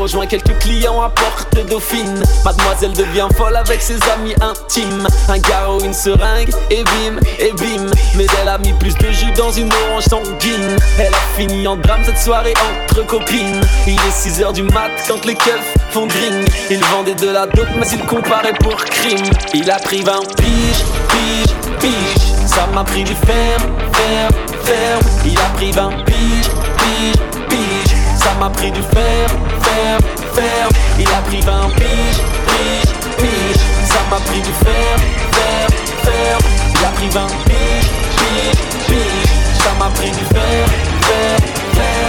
rejoint quelques clients à porte dauphine. Mademoiselle devient folle avec ses amis intimes. Un garrot, une seringue et bim, et bim. Mais elle a mis plus de jus dans une orange sanguine. Elle a fini en drame cette soirée entre copines. Il est 6h du mat quand les keufs font gring Il vendait de la dope mais il comparait pour crime. Il a pris 20 piges, piges, piges. Ça m'a pris du ferme, ferme, ferme. Il a pris 20 piges, piges, piges. Ça m'a pris du fer, fer, fer Il a pris 20 piges, piges, piges. Ça m'a pris du fer, fer, fer. Il a pris 20 piges, piges, piges. Ça m'a pris du fer, fer, fer.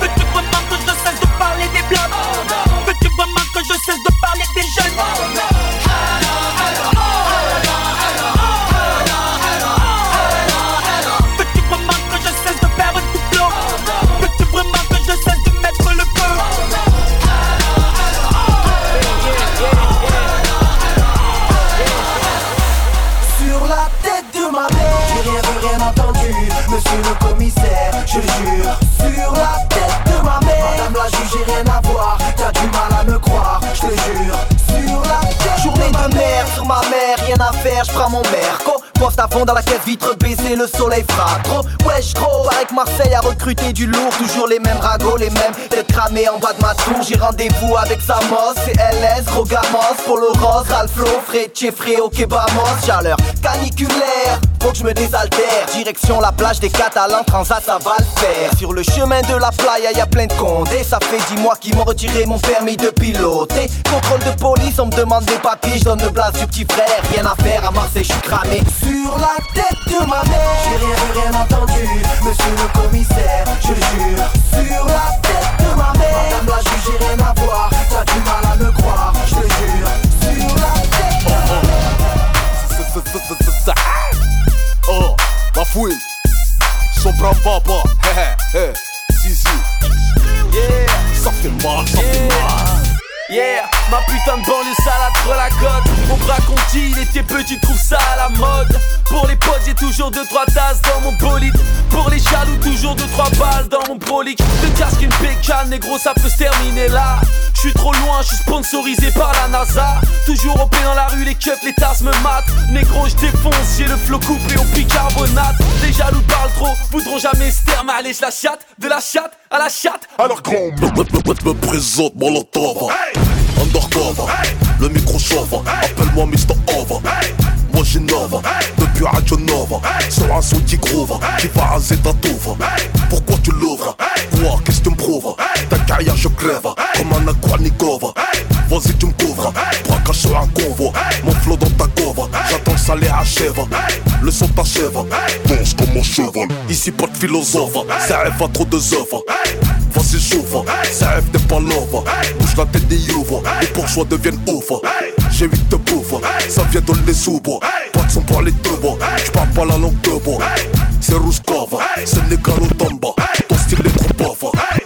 Veux-tu vraiment que je cesse de parler des blancs Veux-tu vraiment que je cesse de parler des jeunes? Je jure. Sur la tête de ma mère Madame la juge, j'ai rien à voir. T'as du mal à me croire, je te jure. Sur la tête Journée de merde sur ma mère, rien à faire, je prends mon merco Poste à fond dans la caisse vitre baissée, le soleil frappe trop. Wesh gros, avec Marseille a recruté du lourd. Toujours les mêmes ragots, les mêmes têtes cramées en bas de ma tour J'ai rendez-vous avec Samos, CLS, gros gamos Pour le rose, Ralflo, Frecce, Fréo, Kebamos Chaleur caniculaire, faut que je me désaltère. Direction la plage des Catalans, Transat ça va le faire. Sur le chemin de la playa y a plein de condés. Ça fait 10 mois qu'ils m'ont retiré mon permis de piloter. Contrôle de police, on me demande des papiers. Je donne le blase du petit frère, rien à faire à Marseille, je suis cramé Sur la tête de ma mère toujours 2-3 tasses dans mon bolide. Pour les jaloux, toujours 2-3 balles dans mon prolique De casque une pécane, négro, ça peut se terminer là. Je suis trop loin, je suis sponsorisé par la NASA. Toujours au dans la rue, les keufs, les tasses me matent. Négro, je défonce, j'ai le flot coupé au bicarbonate. Les jaloux parlent trop, voudront jamais se terme. Allez, je la chatte, de la chatte à la chatte. Alors grand me, me, me, me présente Molotov Undercover. Le micro chauffe Appelle-moi Mr. Over. Moi j'innove Puis Radio Nova. Sur un son qui groove, qui va raser ta touve Pourquoi tu l'ouvres? Quoi, qu'est-ce que tu me prouves? Ta carrière je crève, comme un Akwanikova Vas-y tu me couvres, braquage sur un convoi Mon flow dans ta cova, j'attends que ça les achève. Le son t'achève, danse comme mon cheval. Ici pas de philosophe, ça rêve à trop de œuvres. Vas-y j'ouvre, ça rêve n'est pas l'ova Bouge la tête des ouvre, les pourçois deviennent ouf. J'ai huit de ça vient de les sous-bois Pas de son pour j'parle pas la langue de bois C'est Rouskova, c'est Négalo Tamba. Ton style est trop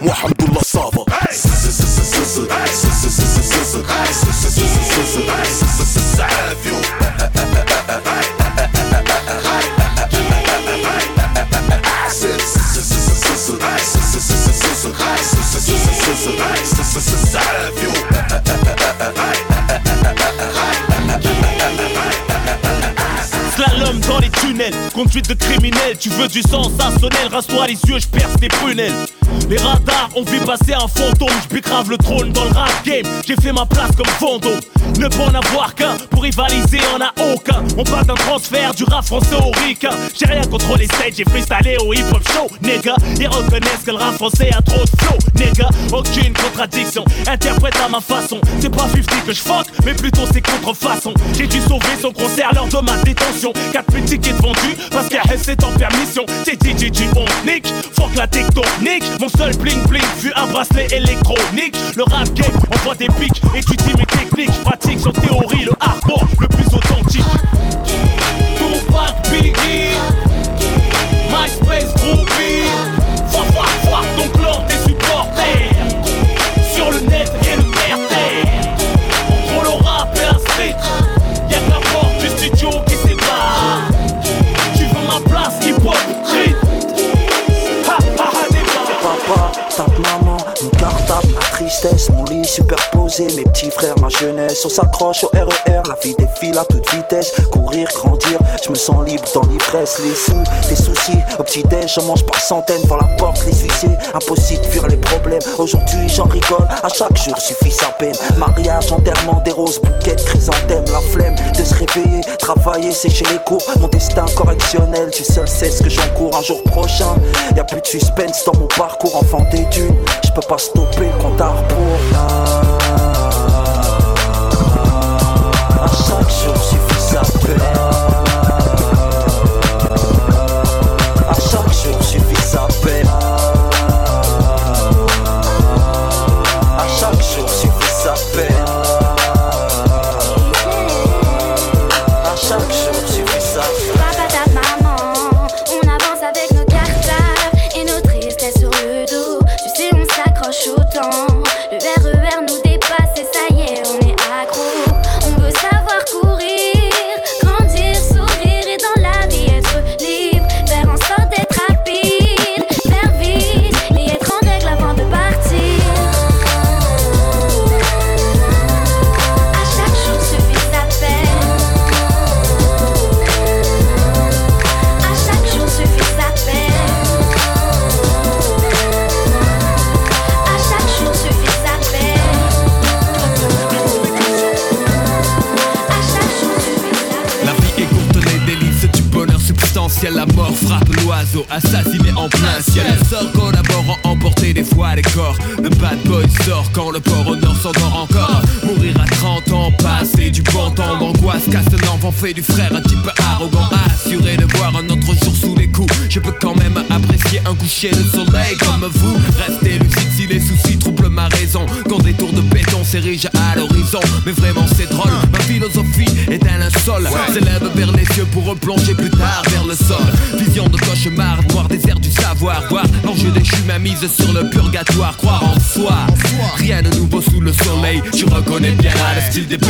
moi les tunnels, conduite de criminel, tu veux du sensationnel, rase-toi les yeux, je perce tes prunelles. Les radars ont vu passer un fantôme, je grave le trône dans le rap game, j'ai fait ma place comme fantôme. Ne pas en avoir qu'un, pour rivaliser. On parle d'un transfert du rap français au ricain. J'ai rien contre les stages, j'ai freestylé au hip hop show, nigga. Ils reconnaissent que le rap français a trop de flow, nigga. Aucune contradiction, interprète à ma façon. C'est pas 50 que je fuck, mais plutôt c'est contrefaçon. J'ai dû sauver son concert lors de ma détention. 4 000 tickets vendus parce qu'à c'est en permission. C'est DJ on nick, fuck la tectonique. Mon seul bling bling fut un bracelet électronique. Le rap game envoie des pics, étudie mes techniques. Pratique sur théorie le hardcore le plus authentique. MySpace mon lit superposé, mes petits frères, ma jeunesse. On s'accroche au RER, la vie défile à toute vitesse. Courir, grandir, je me sens libre dans l'ivresse. Les sous, les soucis, au petit-déj, j'en mange par centaines. Devant la porte, les huissiers, impossible de fuir les problèmes. Aujourd'hui, j'en rigole, à chaque jour suffit sa peine. Mariage, enterrement, des roses, bouquets, chrysanthèmes, la flemme de se réveiller, travailler, sécher les cours. Mon destin correctionnel, tu seul sais ce que j'encours un jour prochain. Y a plus de suspense dans mon parcours, enfant des. Je peux pas stopper le compte à. À chaque jour suffit sa peine. Frappe l'oiseau, assassiné en plein ciel. Collaborant, emporter des fois les corps. Le bad boy sort quand le port au nord s'endort encore. Mourir à 30 ans, passer du bon temps d'angoisse. Casse l'enfant, fait du frère un type arrogant. Assuré de voir un autre jour sous les coups. Je peux quand même apprécier un coucher de soleil comme vous. Restez lucide si les soucis troublent ma raison. Quand des tours de béton s'érigent à l'horizon. Mais vraiment, c'est drôle. Ma philosophie est un linceul. S'élève vers les cieux pour replonger plus tard vers le sol. Vision de cauchemar, noir désert du savoir. Voir l'enjeu déchu, ma mise sur le purgatoire. Croire en soi. Rien de nouveau sous le soleil. Tu reconnais bien le style des bad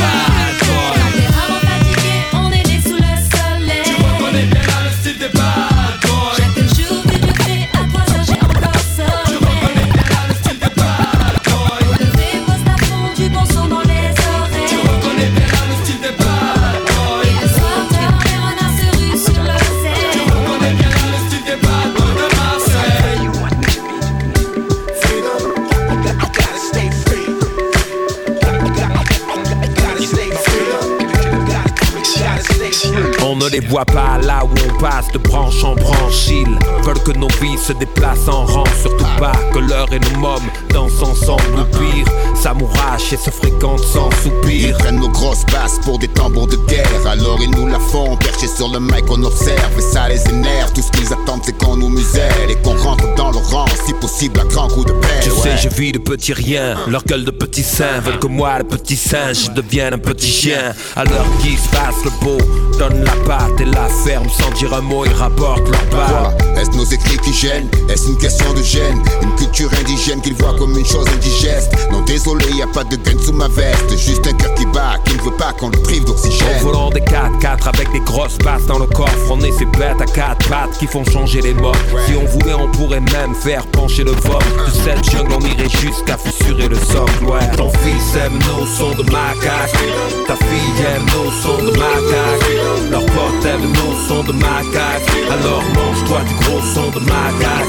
les voit pas là où on passe de branche en branche. Ils veulent que nos vies se déplacent en rang. Surtout pas que l'heure et nos mômes dansent ensemble. Ou pire, s'amourachent et se fréquentent sans soupir. Ils prennent nos grosses basses pour des tambours de guerre. Alors ils nous la font, perchés sur le mic, on observe et ça les énerve. Tout ce qu'ils attendent, c'est qu'on nous muselle et qu'on rentre dans le rang, si possible à grand coup de pelle. Tu ouais. sais, je vis de petits riens. Leur gueule de petits seins veulent que moi, le petit singe, je devienne un petit chien. À leur guise, passe le beau, donne la patte et la ferme sans dire un mot, ils rapportent leur part. Est-ce nos écrits qui gênent Est-ce une question de gêne Une culture indigène qu'ils voient comme une chose indigeste. Non désolé, y a pas de gun sous ma veste. Juste un cœur qui bat, qui ne veut pas qu'on le prive Au d'oxygène volant des 4x4 avec des grosses basses dans le coffre On est ces bêtes à quatre pattes qui font changer les modes. Si on voulait on pourrait même faire pencher le vol De cette jungle on irait jusqu'à fissurer le socle Ouais. Ton fils aime nos sons de macaque. Ta fille aime nos sons de macaque. Leurs potes aiment nos sons de macaque Alors mange-toi du gros son de macaque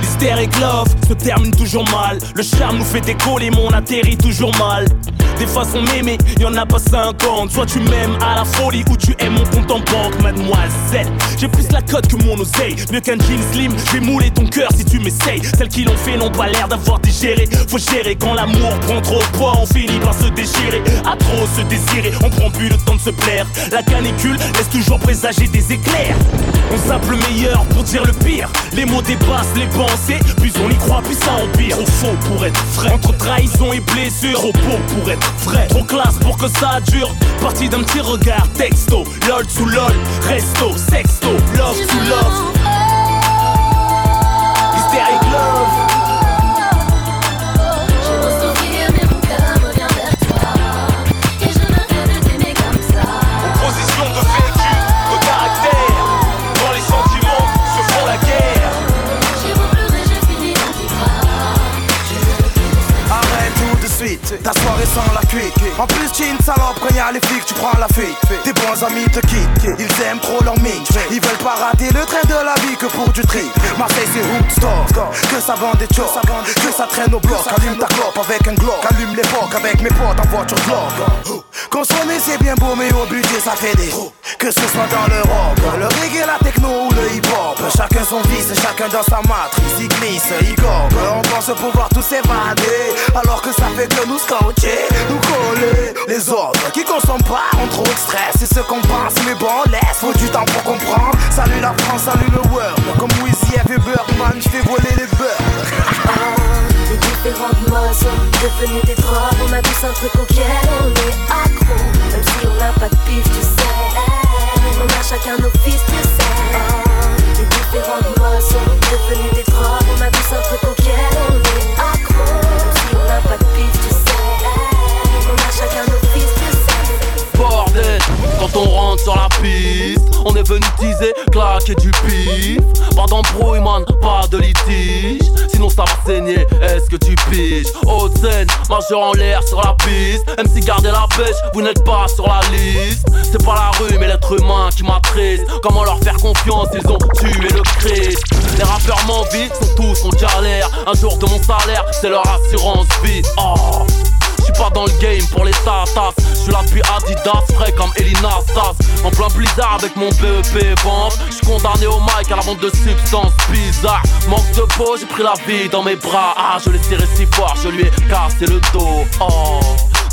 L'hystérique love se termine toujours mal. Le charme nous fait décoller, mais on atterrit toujours mal. Des façons m'aimer, y'en a pas 50. Soit tu m'aimes à la folie ou tu aimes mon compte en banque, mademoiselle. J'ai plus la cote que mon oseille. Mieux qu'un jean slim, je vais mouler ton cœur si tu m'essayes. Celles qui l'ont fait n'ont pas l'air d'avoir digéré. Faut gérer quand l'amour prend trop de poids, on finit par se déchirer. À trop se désirer, on prend plus le temps de se plaire. La canicule laisse toujours présager des éclairs. On zappe le meilleur pour dire le pire. Les mots dépassent les pensées, puis on y croit, puis ça empire. Trop faux pour être vrai. Entre trahison et blessure, trop beau pour être vrai. Trop classe pour que ça dure. Parti d'un petit regard, texto, lol sous lol, resto, sexto, love sous love. Hystérique love. Ta soirée sans la cuite. En plus tu une salope quand y'a les flics, tu prends la fuite. Tes bons amis te quittent, ils aiment trop leur mix Ils veulent pas rater le train de la vie que pour du tri Marseille c'est Woodstock, que ça vend des chocs. Que ça traîne au bloc, allume ta clope avec un glock. Allume l'époque avec mes potes en voiture Glock. Consommer c'est bien beau mais au budget ça fait des Que ce soit dans l'Europe, le reggae, la techno ou le hip-hop. Chacun son vice, chacun dans sa matrice. Il glisse, il on pense pouvoir tous s'évader Alors que ça fait que nous scotcher, nous coller Les autres qui consomment pas ont trop de stress C'est ce qu'on pense mais bon laisse, faut du temps pour comprendre Salut la France, salut le world Comme Wizzy et Bergman, je fais voler les beurs Les différentes modes sont devenues des drogues. On a tous un truc auquel on est accro. Même si on n'a pas de pif, tu sais. On a chacun nos fils, tu sais. Les différentes modes sont devenues des drogues. On a tous un truc auquel on est on rentre sur la piste. On est venu teaser, claquer du pif. Pas d'embrouille man, pas de litige. Sinon ça va saigner, est-ce que tu piges? Haute scène, majeur en l'air sur la piste. MC gardez la pêche, vous n'êtes pas sur la liste. C'est pas la rue mais l'être humain qui m'attriste. Comment leur faire confiance, ils ont tué le Christ. Les rappeurs m'envient, sont tous en galère. Un jour de mon salaire, c'est leur assurance vie. Oh suis pas dans le game pour les tatas. Je suis là depuis Adidas, frais comme Elina Stas. En plein blizzard avec mon BEP vente. Je suis condamné au mic à la vente de substances bizarres. Manque de peau, j'ai pris la vie dans mes bras. Ah, je l'ai serré si fort, je lui ai cassé le dos. Oh.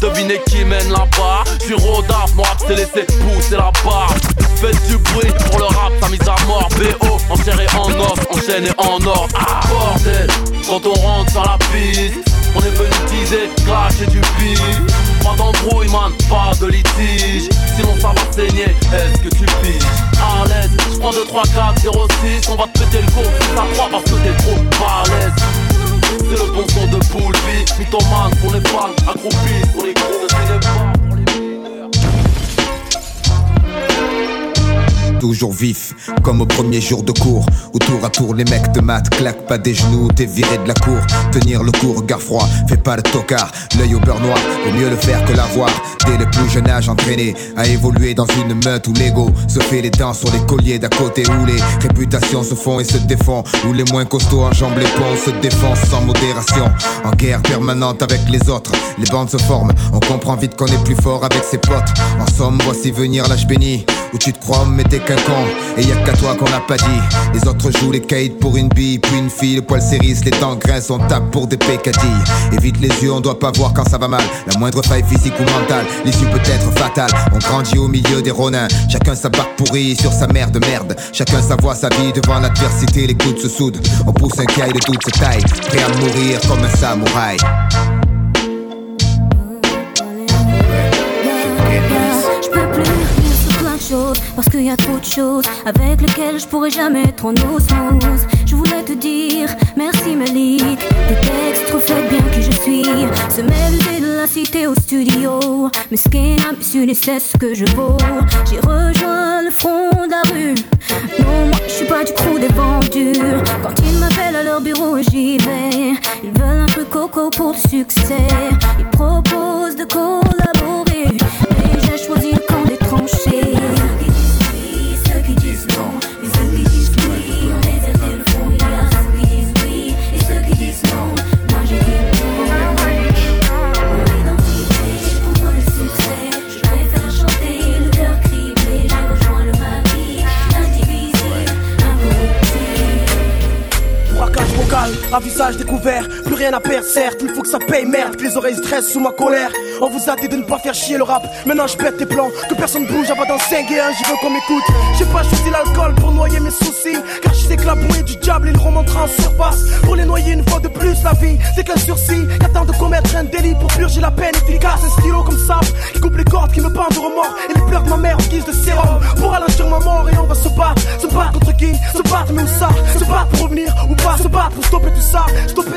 Devinez qui mène là-bas. Suis Rodaf, mon rap s'est laissé pousser la barre Faites du bruit pour le rap, sa mise à mort. BO, enserré en os, enchaîné en or. Ah bordel, quand on rentre sur la piste on est venu teaser, clasher du pif. Pas d'embrouille man, pas de litige. Sinon ça va saigner, est-ce que tu piges? À l'aise, je prends 2, 3, 4, 0, 6 On va te péter le con, ça croit parce que t'es trop balèze. C'est le bon son de vie Mythomane pour les fans, accroupis. Pour les gros de cinéma toujours vif, comme au premier jour de cours. Où tour à tour, les mecs de maths claquent pas des genoux, t'es viré de la cour. Tenir le coup, regard froid, fais pas le tocard. L'œil au beurre noir, vaut mieux le faire que l'avoir. Dès le plus jeune âge, entraîné à évoluer dans une meute où l'ego se fait les dents sur les colliers d'à côté, où les réputations se font et se défont, où les moins costauds enjambent les ponts, se défoncent sans modération. En guerre permanente avec les autres, les bandes se forment, on comprend vite qu'on est plus fort avec ses potes. En somme, voici venir l'âge béni, où tu te crois mais t'es qu'un con, et y a qu'à toi qu'on n'a pas dit. Les autres jouent les kites pour une bille, puis une fille, le poil s'érisse, les dents grincent, on tape pour des pécadilles. Évite les yeux, on doit pas voir quand ça va mal. La moindre faille physique ou mentale, l'issue peut être fatale. On grandit au milieu des ronins, chacun sa barque pourrie sur sa mère de merde. Chacun sa voix, sa vie devant l'adversité, les coudes se soudent. On pousse un caille de toute sa taille, prêt à mourir comme un samouraï. Plus parce qu'il y a trop de choses avec lesquelles je pourrais jamais être en osmose. Je voulais te dire merci Malik, tes textes reflètent bien qui je suis. Se mêler de la cité au studio, mais ce n'a su c'est ce que je vaux. J'ai rejoint le front de la rue. Non, moi je suis pas du crew des vendus. Quand ils m'appellent à leur bureau, j'y vais. Ils veulent un peu coco pour le succès. Ils proposent de collaborer, cheio. À visage découvert, plus rien à perdre, certes, il faut que ça paye, merde, que les oreilles stressent sous ma colère. On vous a dit de ne pas faire chier le rap, maintenant je pète tes plans, que personne bouge avant dans 5 et 1, j'y veux qu'on m'écoute. J'ai pas choisi l'alcool pour noyer mes soucis, car je sais que la bouée du diable, il remontera en surface. Pour les noyer une fois de plus, la vie, c'est qu'un sursis, qu'attend de commettre un délit pour purger la peine efficace. Un stylo comme ça, qui coupe les cordes, qui me pendent de remords, et les pleurs de ma mère en guise de sérum. Pour ralentir ma mort, et on va se battre, se battre contre qui? Se battre, mais où ça? Se battre pour revenir ou pas? Se battre pour stopper tout ça,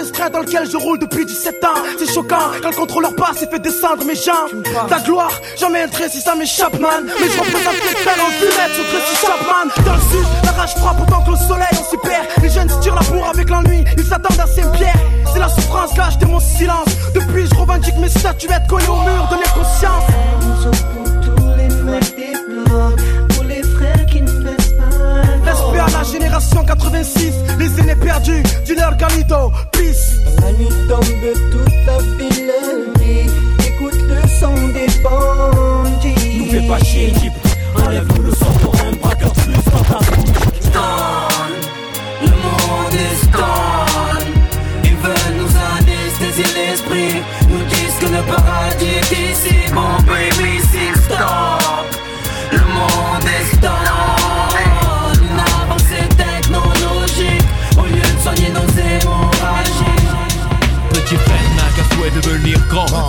ce train dans lequel je roule depuis 17 ans. C'est choquant quand le contrôleur passe et fait descendre mes jambes. Ta gloire, jamais un si ça m'échappe, man. Mais je représente frères en fumette sur Tracy Chapman. Dans le sud, la rage frappe autant que le soleil, on s'y perd. Les jeunes se tirent la bourre avec l'ennui, ils s'attendent à Saint-Pierre. C'est la souffrance, là, je mon silence. Depuis, je revendique mes statuettes collées au mur de mes consciences. Tous les mecs des blocs, pour les frères qui ne baissent pas. Respect à la génération 86, les aînés perdus, dealer Galito, peace. La nuit tombe, toute la ville rit. Écoute le son des bandits. Nous fais pas chier,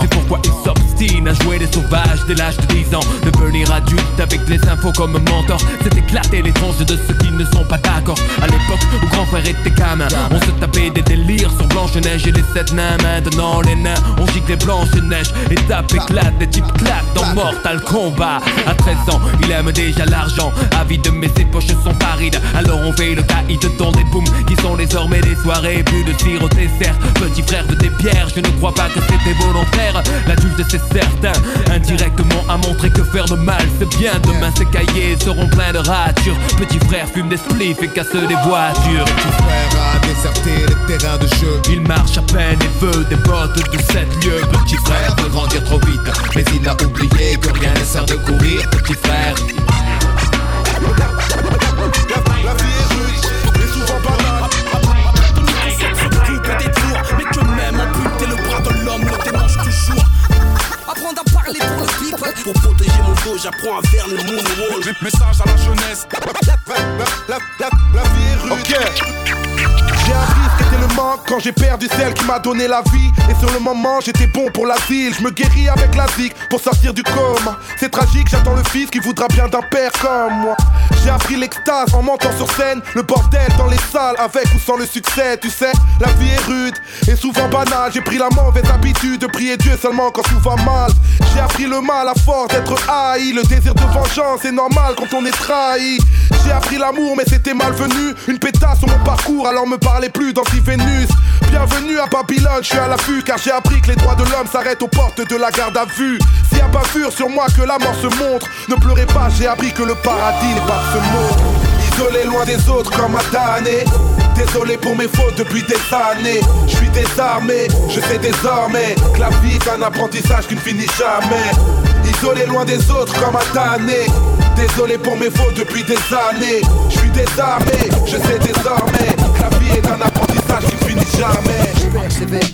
C'est pourquoi il à jouer les sauvages dès l'âge de 10 ans. Devenir adulte avec les infos comme mentor. C'est éclater les tranches de ceux qui ne sont pas d'accord. À l'époque où grand frère était gamin On se tapait des délires sur Blanche-Neige et les sept nains. Maintenant les nains on gicle les Blanche-Neige Étape éclate, des types claquent dans Mortal Kombat. À 13 ans il aime déjà l'argent. Avide mais ses poches sont parides. Alors on fait le caïd dans des booms Qui sont désormais des soirées. Plus de cire au dessert Petit frère de tes pierres Je ne crois pas que c'était volontaire. L'adulte c'est certain Indirectement a montré que faire le mal c'est bien Demain ses cahiers seront pleins de ratures Petit frère fume des spliffs et casse des voitures Petit frère a déserté les terrains de jeu. Il marche à peine et veut des bottes de 7 lieues Petit frère veut grandir trop vite, mais il a oublié que rien ne sert de courir. Petit frère. La vie est rude, mais souvent banale. que des tours, mais que même amputer le bras de l'homme le démange toujours. Parler pour le people, pour protéger mon dos, j'apprends à faire le moonwall. Message à la jeunesse. La, la, la, la vie est rude. J'ai appris ce qu'était le manque quand j'ai perdu celle qui m'a donné la vie. Et sur le moment, j'étais bon pour l'asile. Je me guéris avec la zik pour sortir du coma. C'est tragique, j'attends le fils qui voudra bien d'un père comme moi. J'ai appris l'extase en montant sur scène. Le bordel dans les salles, avec ou sans le succès. Tu sais, la vie est rude et souvent banale. J'ai pris la mauvaise habitude de prier Dieu seulement quand tout va mal. J'ai appris le mal à force d'être haï. Le désir de vengeance est normal quand on est trahi. J'ai appris l'amour, mais c'était malvenu. Une pétasse sur mon parcours, alors me parlez plus d'anti-Vénus. Bienvenue à Babylone, je suis à l'affût car j'ai appris que les droits de l'homme s'arrêtent aux portes de la garde à vue. S'il y a bavure sur moi que la mort se montre, ne pleurez pas, j'ai appris que le paradis n'est pas Isolé loin des autres comme damné Désolé pour mes fautes depuis des années. Je suis désarmé, je sais désormais Que la vie est un apprentissage qui ne finit jamais. Isolé loin des autres comme damné Désolé pour mes fautes depuis des années. Je suis désarmé, je sais désormais Que la vie est un apprentissage qui ne finit jamais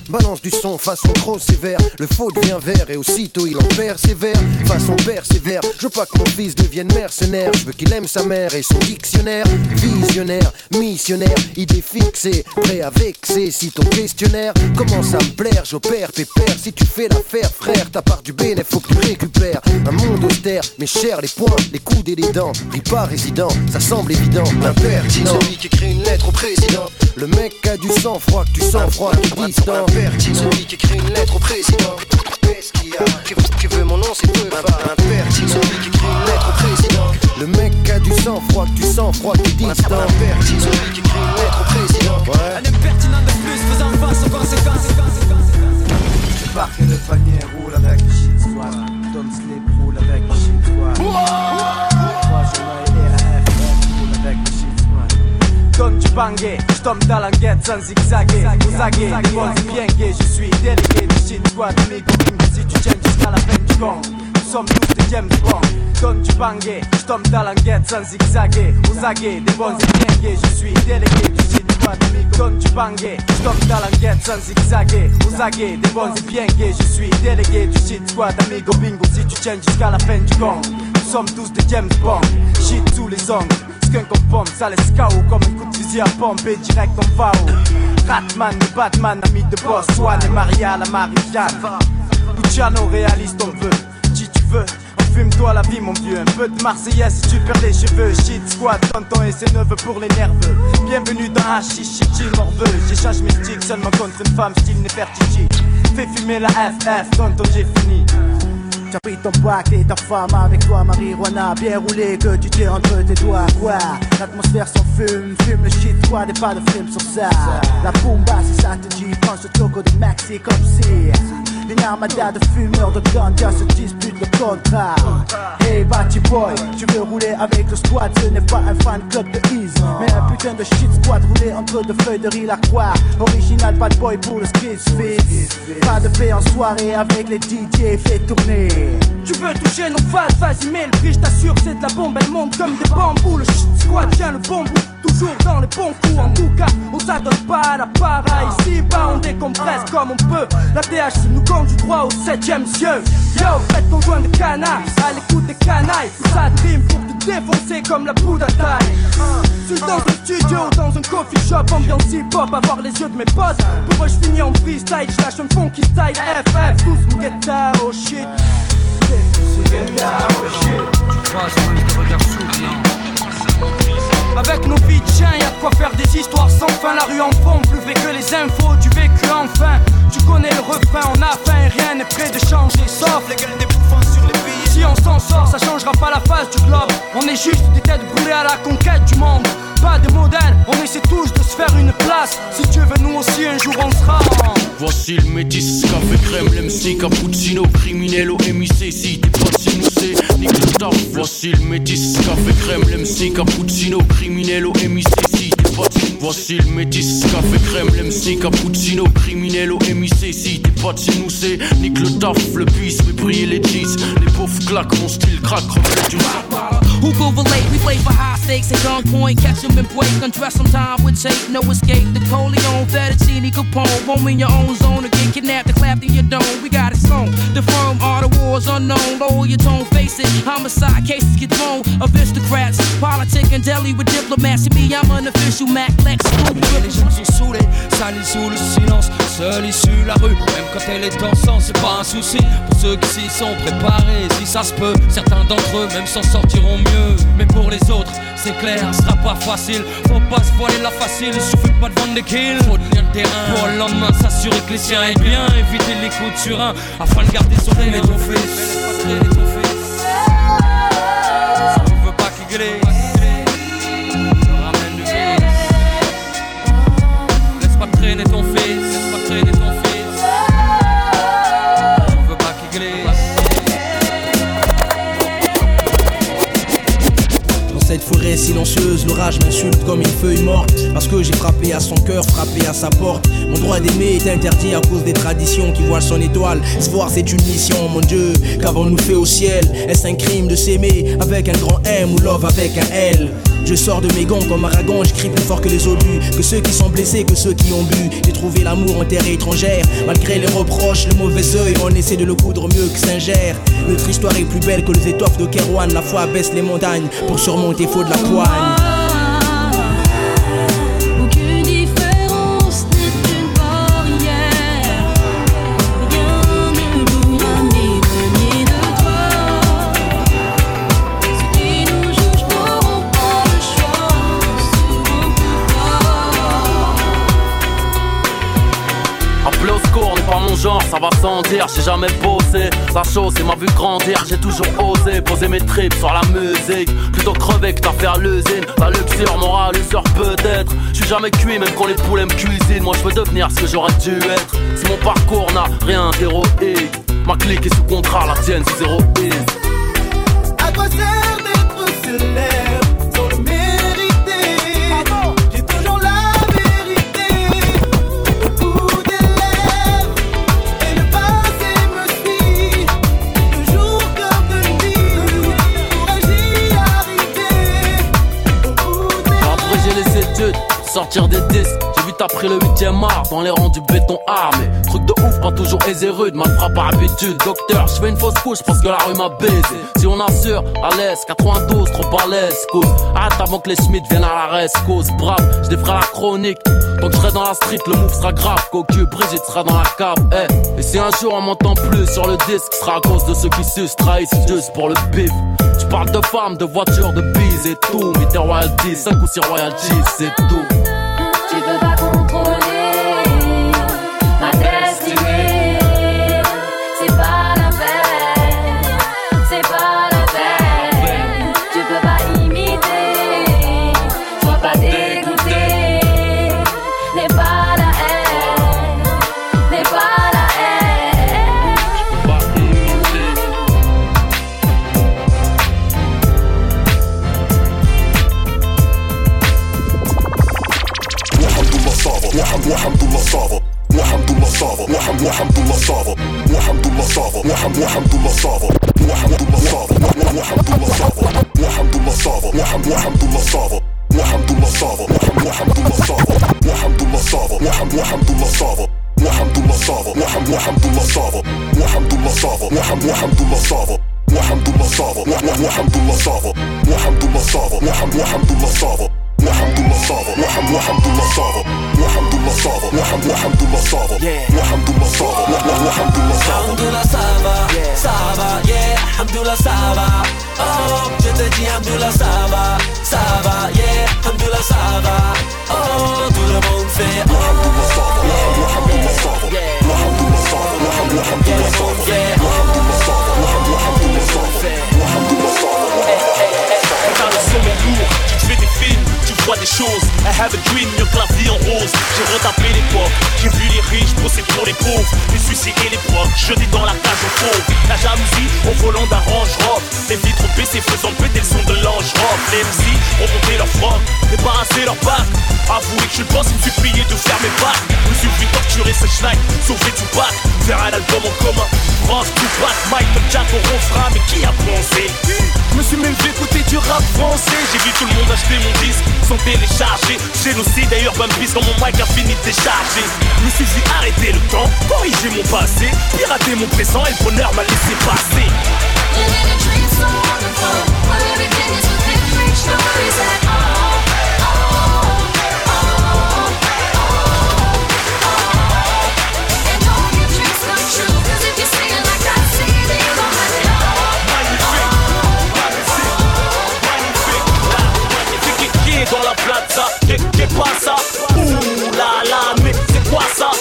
balance du son façon trop sévère. Le faux devient vert et aussitôt il en persévère. Façon persévère, je veux pas que mon fils devienne mercenaire. Je veux qu'il aime sa mère et son dictionnaire. Visionnaire, missionnaire, idée fixée, prêt à vexer. Si ton questionnaire commence à me plaire, j'opère pépère. Si tu fais l'affaire, frère, ta part du bénéfice, faut que tu récupères. Un monde austère, mais cher les poings, les coudes et les dents. Ris pas résident, ça semble évident. Impertinent, celui qui écrit une lettre au président. Le mec a du sang froid, que tu sens froid, qui distant. Celui qui écrit une lettre au président. Qu'est-ce qu'il y a qui, qui veut mon nom, c'est peu pas impertinent. Celui qui écrit une lettre au président. Le mec a du sang froid, tu sens froid, qui distant. Celui qui écrit une lettre au président. Ouais. Un impertinent de plus faisant face aux conséquences. Je parque le panier, roule avec le shit squad. Don't sleep, roule avec le shit squad. Donne du bangé, je tombe dans guette sans zigzaguer. Vous aguez, les bien gay Je suis délégué. Du shit squad Mes copines, si tu tiens jusqu'à la fin du gong sommes tous des James Bond Donne du bangé, je tombe dans guette sans zigzaguer. Vous aguez, des bien gay Je suis délégué du squad Donne du bangé, je tombe dans guette sans zigzaguer. Vous aguez, des balls c'est bien gay Je suis délégué du shit squad Amigo bingo, si tu tiens jusqu'à la fin du gong Nous sommes tous des James Bond Shit sous les ongles Skunk en pompe, ça laisse KO comme un coup de fusil à pompe et direct on va au Ratman, Batman, ami de boss, Swan et Maria, la Marie-Jeanne Luciano, réaliste on veut, si tu veux Fume-toi la vie mon vieux, un peu de Marseillaise si tu perds les cheveux. Shit squad, tonton et ses neveux pour les nerveux. Bienvenue dans Hachichi, chill morveux J'échange mes seulement contre une femme style Nefertiti Fais fumer la FF, tonton j'ai fini. T'as pris ton pack et ta femme avec toi, marijuana. Bien roulé que tu tiens entre tes doigts. Quoi? L'atmosphère s'en fume, fume shit, quoi, des pas de film sur ça. La bomba, si ça te dit, prends ce choco de maxi comme si. Une armada de fumeurs de ganja se disputent le contrat. Hey, Batty Boy, tu veux rouler avec le squad, ce n'est pas un fan club de Ease, mais un putain de shit squad roulé entre deux feuilles de riz croix. Original bad boy pour le street fit. Pas de paix en soirée avec les DJ, fais tourner. Tu veux toucher nos phases, vas-y mets le prix, je t'assure c'est de la bombe, elle monte comme des bambous. Le shit squad tient le bon bout, toujours dans les bons coups. En tout cas, on s'adonne pas à la para Ici bas on décompresse comme on peut. La THC nous conduit droit au septième cieux Yo, faites ton joint de canard, à l'écoute des canailles. Ça dream pour te défoncer comme la poudre à taille. Suis dans un studio, dans un coffee shop Ambiance hip-hop, avoir les yeux de mes potes. Pour eux je finis en freestyle, je lâche un funky style FF, tous get oh shit avec nos vies de chiens, y'a de quoi faire des histoires sans fin. La rue en pompe, plus vrai que les infos du vécu enfin. Tu connais le refrain, on a faim, rien n'est prêt de changer. Sauf les gueules des bouffons sur les. Si on s'en sort, ça changera pas la face du globe. On est juste des têtes brûlées à la conquête du monde. Pas de modèle, on essaie tous de se faire une place. Si tu veux, nous aussi un jour on sera. Voici le métis, café crème, l'MC, cappuccino, criminel au MIC. Si t'es pas si nous c'est, nique. Voici le métis, café crème, l'MC, cappuccino, criminel au MIC. Si t'es pas Voici le métis, café crème, l'MC, cappuccino, criminel au MIC. Si t'es nous c'est, nique le taf, le bis, mais briller les cheese. Les pauvres claquent, mon style craque, du. Who go relate? We play for high stakes at gunpoint. Catch 'em and break. Undress time with tape. No escape. The Coleon, Fettuccine, Capone. Roam in your own zone. Or get kidnapped and clapped in your dome. We got it sewn. The firm are the war cause unknown. Lower your tone, face it. Homicide cases get thrown. Aristocrats, politic and deli with diplomats. To me, I'm an official Mac Les gens sont saoulés, salis sous le silence, seul issu la rue. Même quand elle est dansante, c'est pas un souci. Pour ceux qui s'y sont préparés, si ça se peut, certains d'entre eux même s'en sortiront mieux. Mais pour les autres, c'est clair, ce sera pas facile. Faut pas se voiler la facile, suffit pas de vendre des kills. Faut tenir le terrain pour le lendemain s'assurer que les siens aient bien. Éviter les coups de surin afin de garder son fils. Traîner ton fils. L'orage m'insulte comme une feuille morte. Parce que j'ai frappé à son cœur, frappé à sa porte. Mon droit d'aimer est interdit à cause des traditions qui voilent son étoile. Se voir, c'est une mission, mon Dieu. Qu'avons-nous fait au ciel? Est-ce un crime de s'aimer avec un grand M ou love avec un L? Je sors de mes gonds comme Aragon, je crie plus fort que les obus, que ceux qui sont blessés, que ceux qui ont bu. J'ai trouvé l'amour en terre étrangère, malgré les reproches, le mauvais oeil, on essaie de le coudre mieux que Saint-Gère. Notre histoire est plus belle que les étoffes de Kerouan, la foi baisse les montagnes pour surmonter faut de la poigne. Ça va sans dire, j'ai jamais bossé. La chose, c'est m'a vu grandir, j'ai toujours osé poser mes tripes sur la musique. Plutôt crever que t'as fait l'usine. La luxure, moral, usure peut-être. Je suis jamais cuit, même quand les poulets me cuisinent. Moi, je veux devenir ce que j'aurais dû être. Si mon parcours n'a rien d'héroïque, ma clique est sous contrat, la tienne sous zéro quoi sert d'être célèbre t'as pris le 8ème art dans les rangs du béton armé. Truc de ouf, pas toujours aisé rude, mal frappe par habitude. Docteur, je fais une fausse couche parce que la rue m'a baisé. Si on assure, à l'aise, 92, trop à l'aise, cause. Arrête avant que les Schmitt viennent à la cause. Brave, je défrais la chronique. Donc je serai dans la street, le move sera grave. Cocu, Brigitte sera dans la cave, eh. Et si un jour on m'entend plus sur le disque, sera à cause de ceux qui sucent, trahissent juste pour le bif. Tu parles de femmes, de voitures, de bise et tout. Mais tes royalties, 5 ou 6 royalties, c'est tout. صافا وحمد الله صافا وحمد الله صافا وحمد الله صافا وحمد الله صافا وحمد الله صافا وحمد الله صافا وحمد الله صافا وحمد الله صافا وحمد الله صافا وحمد الله صافا وحمد الله صافا وحمد الله صافا وحمد الله صافا وحمد الله صافا وحمد الله صافا وحمد الله صافا وحمد الله صافا وحمد الله صافا وحمد الله صعبة وحمد وحمد الله صعبة وحمد الله صعبة وحمد وحمد الله صعبة وحمد الله صعبة وحمد الله صعبة الحمد لله وحمد الله يا الحمد لله صعبة وحمد الله الحمد وحمد الله صعبة وحمد الله لله وحمد الله tout وحمد الله fait وحمد الله صعبة وحمد الله صعبة وحمد الله صعبة وحمد الله صعبة وحمد الله صعبة وحمد الله صعبة des choses. I have a dream, mieux que la vie en rose. J'ai retapé l'époque, j'ai vu les riches bosser pour les pauvres, les suicides et les procs, jetés dans la cage aux pauvres. La jalousie au volant d'un range robe, les vitres baissées faisant péter le son de l'ange robe. Les MC ont monté leur froc, débarrasser leur bac. Avouez que je pense, il me prié de faire mes bacs. Me vu torturer ce schneid, sauver du bac, faire un album en commun. France, Tupac, Michael Jack au refrain, mais qui a pensé? Je me suis même fait écouter du rap français. J'ai vu tout le monde acheter mon disque sans télécharger. Génocide et Urban quand mon mic a fini de décharger. Me arrêter le temps, corriger mon passé Pirater mon présent et le bonheur m'a laissé passer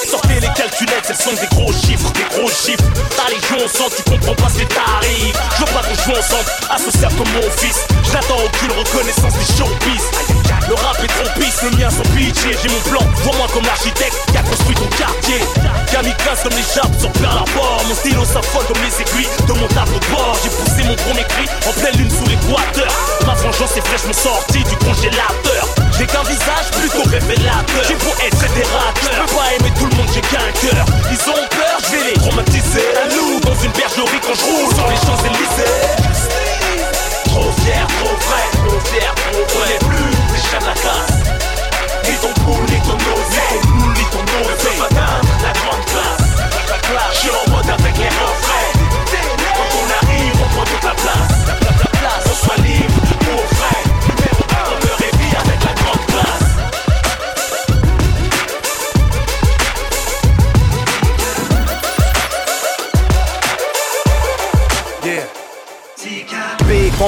Sortez les calculettes, elles sont des gros chiffres, des gros chiffres. Ta légion sang, tu comprends pas ce qui t'arrive Je veux pas qu'on joue ensemble, associable comme mon fils. Je n'attends aucune reconnaissance des showbiz. Le rap est trop pisse, le mien sans pitié. J'ai mon plan, vois-moi comme l'architecte qui a construit ton quartier. Kamikaze comme les chapes sur Pearl Harbor Mon stylo s'affole comme les aiguilles de mon tableau de bord. J'ai poussé mon premier cri en pleine lune sous l'équateur. Ma vengeance est fraîchement sortie du congélateur. J'ai qu'un visage plutôt révélateur. J'ai beau être fédérateur. Je peux pas aimer tout le monde, j'ai qu'un cœur Ils ont peur, je vais les traumatiser Un loup dans une bergerie quand je roule sur les Champs-Élysées. Trop fier, trop vrai, trop fier, trop vrai. Plus les chats de la classe Ni ton poule, ni ton Ni ton poule, ni ton La grande classe. Je suis en mode avec les refrains. Quand on arrive, on prend toute la place. On soit libre,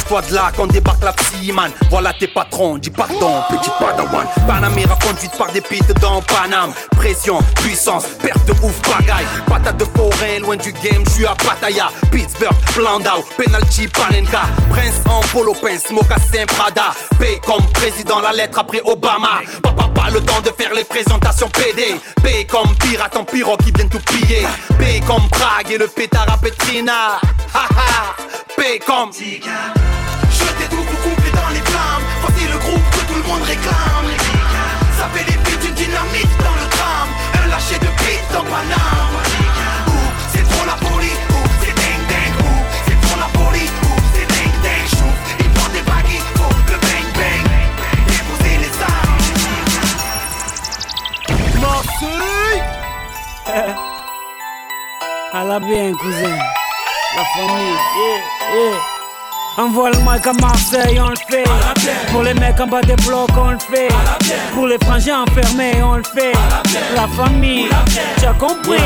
pousse-toi de là quand débarque la psy man. Voilà tes patrons, dis pardon, petit padawan. Panamera conduite par des pites dans Paname. Pression, puissance, perte de ouf bagaille. Patate de forêt, loin du game, je suis à Pattaya. Pittsburgh, Blandau, penalty, Panenka. Prince en polo pince, mocassin, Prada. P comme président, la lettre après Obama. Papa pas le temps de faire les présentations PD P comme pirate en pyro qui viennent tout piller. P comme Prague et le pétard à Petrina. Ha ha. P comme Jetez tout vous complet dans les flammes. Voici le groupe que tout le monde réclame. Ça fait les beats d'une dynamite dans le tram Un lâcher de beats dans Paname. Ouh, c'est trop la folie Ouh, c'est ding ding. Ouh, c'est trop la folie Ouh, c'est ding ding. Chouf, ils portent des baguilles Pour le bang bang. Épouser les armes. Marseille. À la bien, cousin. La famille, yeah, yeah. Envoie le mic à Marseille, on le fait. Pour les mecs en bas des blocs, on le fait. Pour les frangins enfermés, on le fait. La famille, tu as compris.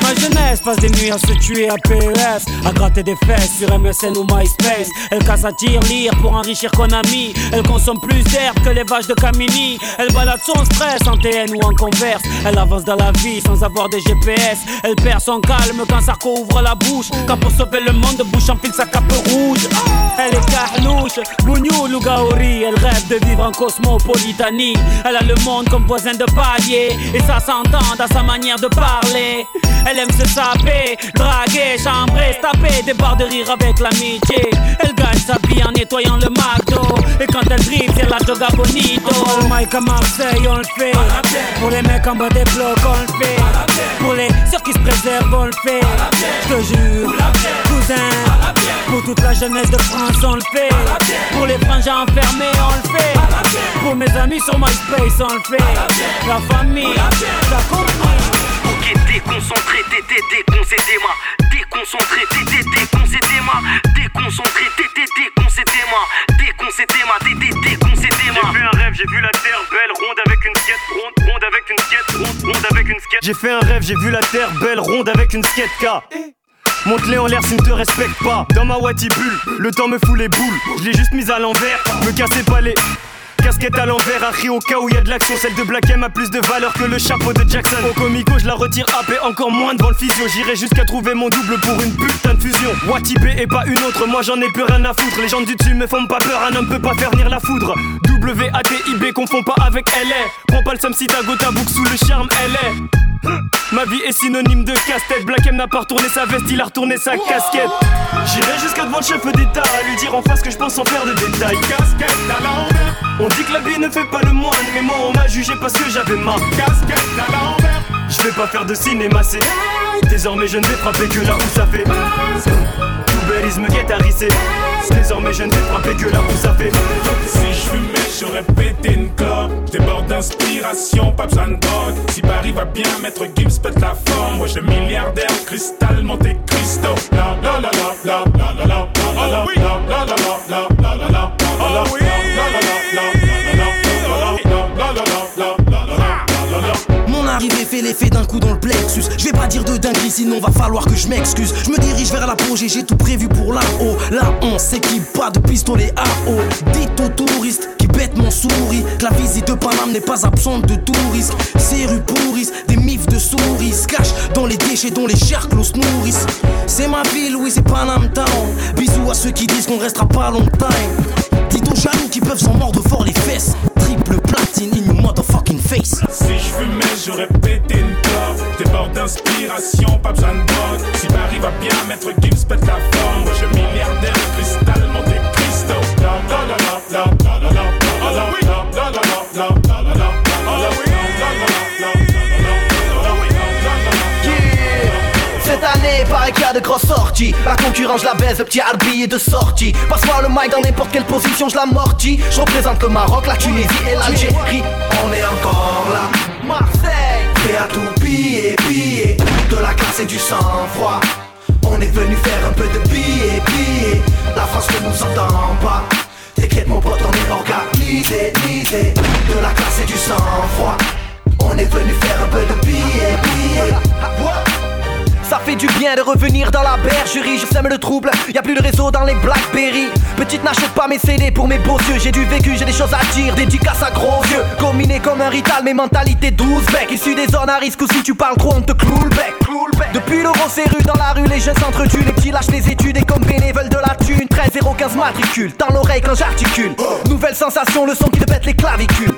Ma jeunesse passe des nuits à se tuer à PES, à gratter des fesses sur MSN ou MySpace. Elle casse à tir, lire pour enrichir Konami. Elle consomme plus d'air que les vaches de Camini. Elle balade son stress en TN ou en converse. Elle avance dans la vie sans avoir de GPS. Elle perd son calme quand Sarko ouvre la bouche. Quand pour sauver le monde, bouche enfile sa cape rouge. Elle est carlouche, bougnou, lougaori. Elle rêve de vivre en cosmopolitanie. Elle a le monde comme voisin de palier. Et ça s'entend dans sa manière de parler. Elle aime se saper, draguer, chambrer, taper des barres de rire avec l'amitié. Elle gagne sa vie en nettoyant le McDo. Et quand elle dribble, c'est la joga bonito. À Marseille, on le fait. Pour les mecs en bas des blocs, on le fait. Pour les sœurs qui se préservent, on le fait. Je te jure, cousin. Pour toute la jeunesse de France, on le fait. Pour les frangins enfermés, on le fait. Pour mes amis sur MySpace, on le fait. La famille, t'as compris. Ok, déconcentré, tété, déconcentré, moi. Déconcentré, tété, déconcentré, moi. Déconcentré, tété, déconcentré, moi. Déconcentré, moi, tété, déconcentré, moi. J'ai vu un rêve, j'ai vu la terre belle, ronde avec une skate, ronde, ronde avec une skate, ronde, ronde avec une skate. J'ai fait un rêve, j'ai vu la terre belle, ronde avec une skate K. Monte-les en l'air s'ils ne te respectent pas. Dans ma Wati bulle, le temps me fout les boules. Je l'ai juste mise à l'envers, me cassez pas les. Casquette à l'envers, un au cas où y a de l'action. Celle de Black M a plus de valeur que le chapeau de Jackson. Au comico, je la retire AP encore moins devant le physio. J'irai jusqu'à trouver mon double pour une putain de fusion. Wati B et pas une autre, moi j'en ai plus rien à foutre. Les gens du dessus me font pas peur, un homme peut pas faire venir la foudre. W-A-T-I-B, confond pas avec LA. Prends pas le seum si ta go ta boucle sous le charme, est. Ma vie est synonyme de casse-tête. Black M n'a pas retourné sa veste, il a retourné sa casquette. J'irai jusqu'à devant le chef d'État à lui dire en face que je pense sans faire de détails. Casquette à l'envers. On dit que la vie ne fait pas le moine, mais moi on m'a jugé parce que j'avais ma casquette à l'envers. Je vais pas faire de cinéma, c'est désormais je ne vais frapper que là où ça fait. Belise me guette à risser. Désormais je ne vais frapper que là vous savez. Si je j'aurais pété une clope. Déborde d'inspiration, pas besoin de drogue. Si Paris va bien, mettre Gims pète la forme. Moi, je milliardaire, cristal, Monte Cristo. La la la la la la la la la la la la la la la la la Mon arrivée fait l'effet d'un coup dans le plexus. Je vais pas dire de dinguerie, sinon va falloir que je m'excuse. Je me dirige vers l'apogée, j'ai tout prévu pour là-haut. Là, on s'équipe pas de pistolet à eau. Dites aux touristes qui bêtement souris que la visite de Paname n'est pas absente de tout risque. Ces rues pourrissent, des mifs de souris se cachent dans les déchets dont les charclos se nourrissent. C'est ma ville, oui, c'est Paname Town. Bisous à ceux qui disent qu'on restera pas longtemps. Dites aux jaloux qui peuvent s'en mordre fort les fesses. Si je fumais, j'aurais pété une porte. T'es bord d'inspiration, pas besoin de drogue. Si Paris va bien, maître Gims pète la forme. Moi, je milliardaire, cristal, monte Cristo. La, la, la, la, la, la, la. Paraît qu'il y a de grosses sorties. La concurrence, la baise, le petit harbi est de sortie. Passe-moi le mic dans n'importe quelle position, je l'amortis. Je représente le Maroc, la Tunisie et l'Algérie. On est encore là. Marseille, prêt à tout piller, piller. De la classe et du sang-froid. On est venu faire un peu de billets, billets. La France ne nous entend pas. T'inquiète mon pote, on est organisé, misé. De la classe et du sang-froid. On est venu faire un peu de billets, billets. Ça fait du bien de revenir dans la bergerie, je sème le trouble, y a plus de réseau dans les Blackberry. Petite n'achète pas mes CD pour mes beaux yeux, j'ai du vécu, j'ai des choses à dire, dédicace à gros yeux. Combiné comme un rital, mes mentalités 12 becs, issu des zones à risque ou si tu parles trop, on te cloue le bec. Depuis l'euro c'est rue dans la rue, les jeunes s'entretuent, les petits lâchent les études et comme bénévoles de la thune, 13 015 matricule, dans l'oreille quand j'articule. Nouvelle sensation, le son qui te pète les clavicules.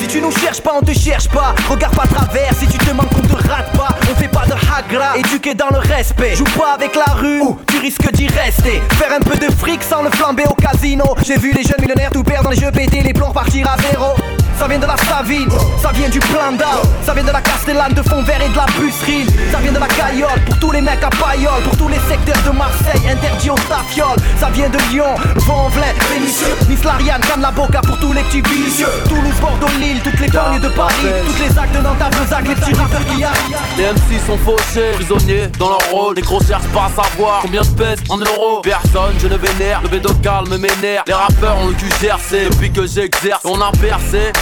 Si tu nous cherches pas, on te cherche pas. Regarde pas travers, si tu te manques, on te rate pas. On fait pas de hagra, éduqué dans le respect. Joue pas avec la rue, ou tu risques d'y rester. Faire un peu de fric sans le flamber au casino. J'ai vu les jeunes millionnaires tout perdre dans les jeux péter, les plans partir à zéro. Ça vient de la Savine, ça vient du plan d'A, ça vient de la Castellane, de fond vert et de la Busserine. Ça vient de la Caillole, pour tous les mecs à paillole, pour tous les secteurs de Marseille, interdit aux stafioles. Ça vient de Lyon, Vent-en-Velin, Vénitieux, Nice, Lariane, Cannes, la Boca, pour tous les petits vicieux. Toulouse, Bordeaux, Lille, toutes les banlieues de Paris, toutes les actes de Nantes, à Bezac, les petits rappeurs qui arrivent. Les MC sont fauchés, prisonniers dans leur rôle. Les gros cherchent pas à savoir combien je pèse en euros. Personne, je ne vénère, le bédo calme m'énerve. Les rappeurs ont le cul gercé depuis que j'exerce. On a percé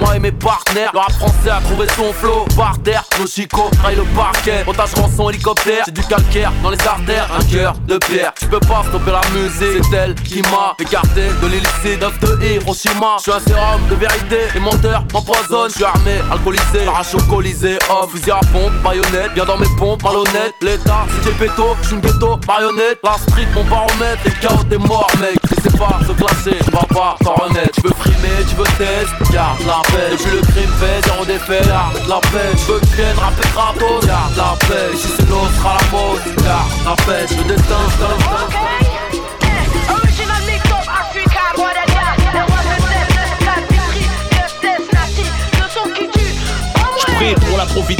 moi et mes partenaires. Le rap français a trouvé son flow par terre. Nos chicots trahissent le parquet. Otage rançon hélicoptère, c'est du calcaire dans les artères. Un cœur de pierre, je peux pas stopper la musique. C'est elle qui m'a écarté de l'hélicide 9 de Hiroshima. Je suis un sérum de vérité, les menteurs m'empoisonnent. Je suis armé, alcoolisé, rage au fusil à pompe, baïonnette. Viens dans mes pompes, malhonnête. L'état, c'est j'ai péto, je suis une ghetto, marionnette. La street, mon baromètre. Les chaos, t'es mort, mec. Tu sais pas se classer, tu vas pas t'en remettre. Tu veux frimer, tu veux test, la paix. Depuis le crime fait, zéro défait, la paix. Tu veux ken, rapper gratos, garde la paix. Ici c'est l'autre à la mode, la paix. Tu veux destin, Original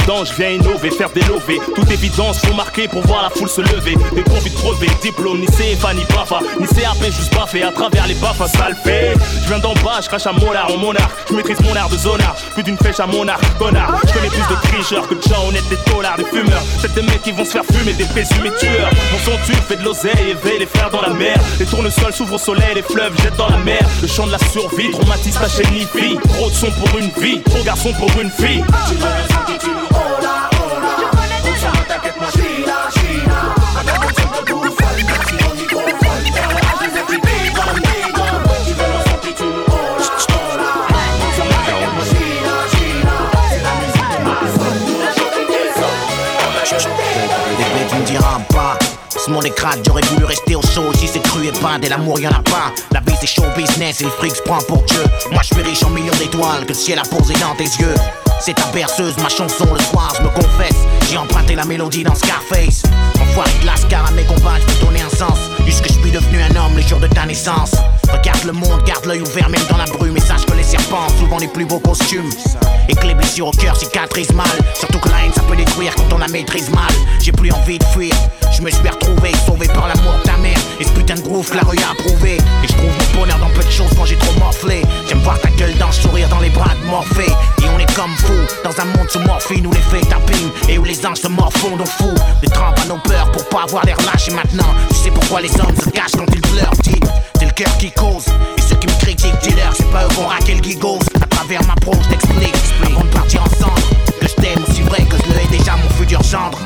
je viens innover, faire des lovés. Toute évidence, faut marquer pour voir la foule se lever. Des convites crevés, diplôme, ni CFA, ni BAFA, ni CAP, juste baffé à travers les baffes, ça le fait. Je viens d'en bas, je crache à monard en monarque. Je maîtrise mon art de zonard, plus d'une flèche à monarque, connard. Je connais plus de tricheurs que de gens honnêtes, des dollars, des fumeurs. C'est des mecs qui vont se faire fumer, des présumés tueurs. Mon son tue, fait de l'oseille, éveille les frères dans la mer. Les tournesols s'ouvrent au soleil, les fleuves jettent dans la mer. Le chant de la survie, traumatise ta chaîne. Trop de son pour une vie, trop garçon pour une fille. Est crade, j'aurais voulu rester au chaud. Si c'est cru et pas, et l'amour y'en a pas. La vie c'est show business et le fric se prend pour Dieu. Moi je suis riche en millions d'étoiles que le ciel a posé dans tes yeux. C'est ta berceuse, ma chanson le soir, je me confesse. J'ai emprunté la mélodie dans Scarface. Enfoiré de lascar à mes combats, je donner un sens. Puisque je suis devenu un homme les jours de ta naissance. Regarde le monde, garde l'œil ouvert même dans la brume. Et sache que les serpents ont souvent les plus beaux costumes. Et que les blessures au cœur cicatrisent mal. Surtout que la haine ça peut détruire quand on la maîtrise mal. J'ai plus envie de fuir. Je me suis retrouvé sauvé par l'amour de ta mère. Et ce putain de groove que la rue a approuvé. Et je trouve mon bonheur dans peu de choses quand j'ai trop morflé. J'aime voir ta gueule dans sourire dans les bras de Morphée. Et on est comme fou dans un monde sous morphine Où les faits tapent et où les anges se morfondent au fou. Des trempes à nos peurs pour pas avoir l'air lâche. Et maintenant tu sais pourquoi les hommes se cachent quand ils pleurent qui cause. Et ceux qui me critiquent, dis-leur c'est pas eux qu'on raquer le gigos. À travers ma pro, je t'explique. Avant de ensemble Que je t'aime aussi vrai que je le déjà mon futur gendre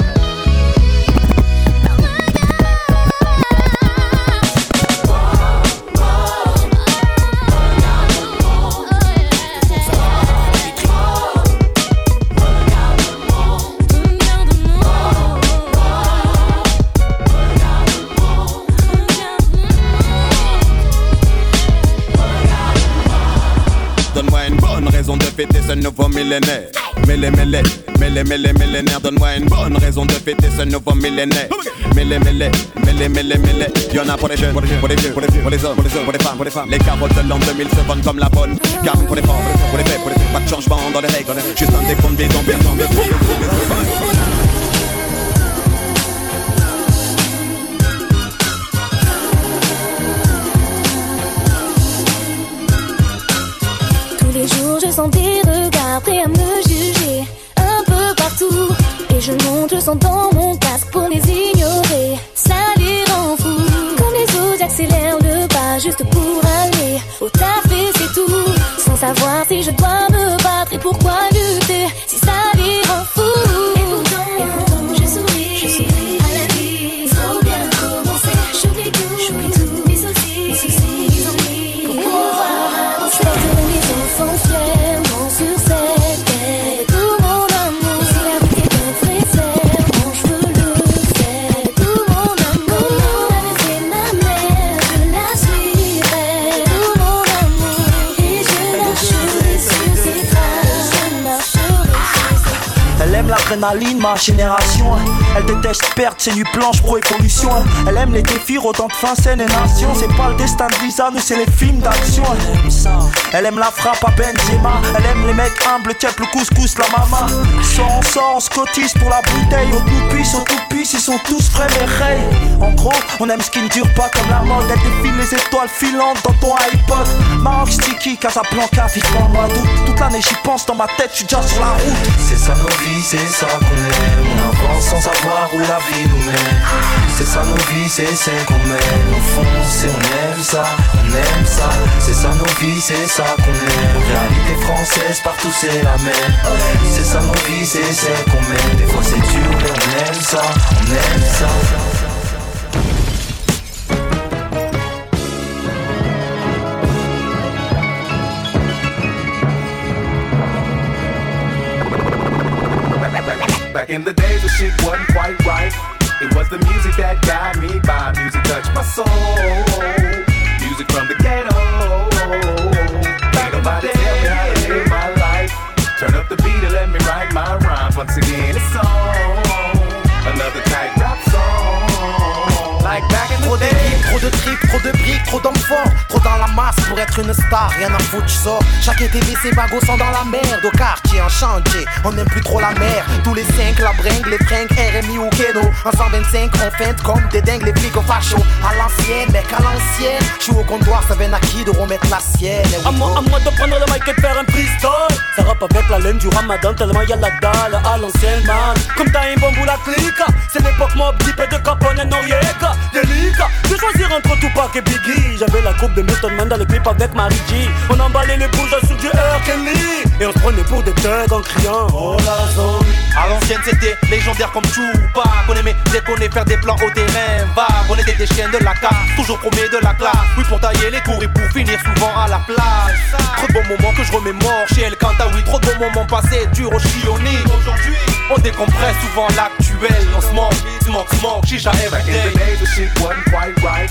fêter ce nouveau millénaire. Mêlé, mêlé, mêlé, mêlé, millénaire. Donne-moi une bonne raison de fêter ce nouveau millénaire. Mêlé, mêlé, mêlé, mêlé, mêlé. Y'en a pour les jeunes, pour les jeunes, pour les vieux, pour les vieux, pour les hommes, pour les hommes, pour les femmes, pour les femmes. Les carottes de l'an 2000 se vendent comme la bonne. Gamme pour les forts, pour les faits, pour les. Pas de changement dans les règles. Juste un décompte des zombies, zombies, zombies. Je sens des regards prêts à me juger un peu partout. Et je monte son dans mon casque pour les ignorer. Ça les rend fous. Comme les autres, j'accélère le pas juste pour aller au taf et c'est tout. Sans savoir si je dois l'adrénaline, ma génération. Elle déteste perdre ses nuits blanches, pro et pollution. Elle aime les défis, autant de fin, scène et nation. C'est pas le destin de Lisa, nous c'est les films d'action. Elle aime la frappe à Benzema. Elle aime les mecs humbles, tiep le couscous, la mama. Soit on sort, on se cotise pour la bouteille. Au tout puisse, au tout puisse, ils sont tous mais rays. En gros, on aime ce qui ne dure pas comme la mode. Elle défile les étoiles filantes dans ton iPod. Maroc sticky, Casablanca, vivement moi. Toute, toute l'année j'y pense dans ma tête, je suis déjà sur la route. C'est ça nos vies, c'est ça qu'on aime. On avance sans savoir où la vie nous mène. C'est ça nos vies, c'est celle qu'on mène. On fonce et on aime ça, on aime ça. C'est ça nos vies, c'est ça qu'on aime. Réalité française, partout c'est la même. C'est ça nos vies, c'est celle qu'on mène. Des fois c'est dur, mais on aime ça, on aime ça. On n'aime plus trop la mer. Tous les cinq, la bringue, les fringues, RMI ou Keno. En 125, on feinte comme des dingues, les flics au facho. À l'ancienne, mec, à l'ancienne. Je suis au comptoir, ça vient à qui de remettre la sienne? Eh oui, À moi, oh. à moi de prendre le mic et de faire un freestyle Ça rappe avec la laine du ramadan tellement y a la dalle à l'ancienne man Comme t'as un bon bout la clique C'est l'époque mob type de Capone et Noriega De choisir entre Tupac et Biggie. J'avais la coupe de Method Man dans le avec Mary G. On emballait les bouges sur du R. Kelly. Et on se prenait pour des thugs en criant. Oh la zone. À l'ancienne c'était légendaire comme Tupac. On aimait déconner, faire des plans au terrain. Vague On était des chiens de la carte, toujours promis de la classe. Oui pour tailler les cours et pour finir souvent à la plage. Trop de bons moments que je remémore chez El oui Trop de bons moments passés, dur au chioni. Aujourd'hui on décompresse souvent l'actuel. Se smoke, smoke, chicha Back in the days, the shit wasn't quite right.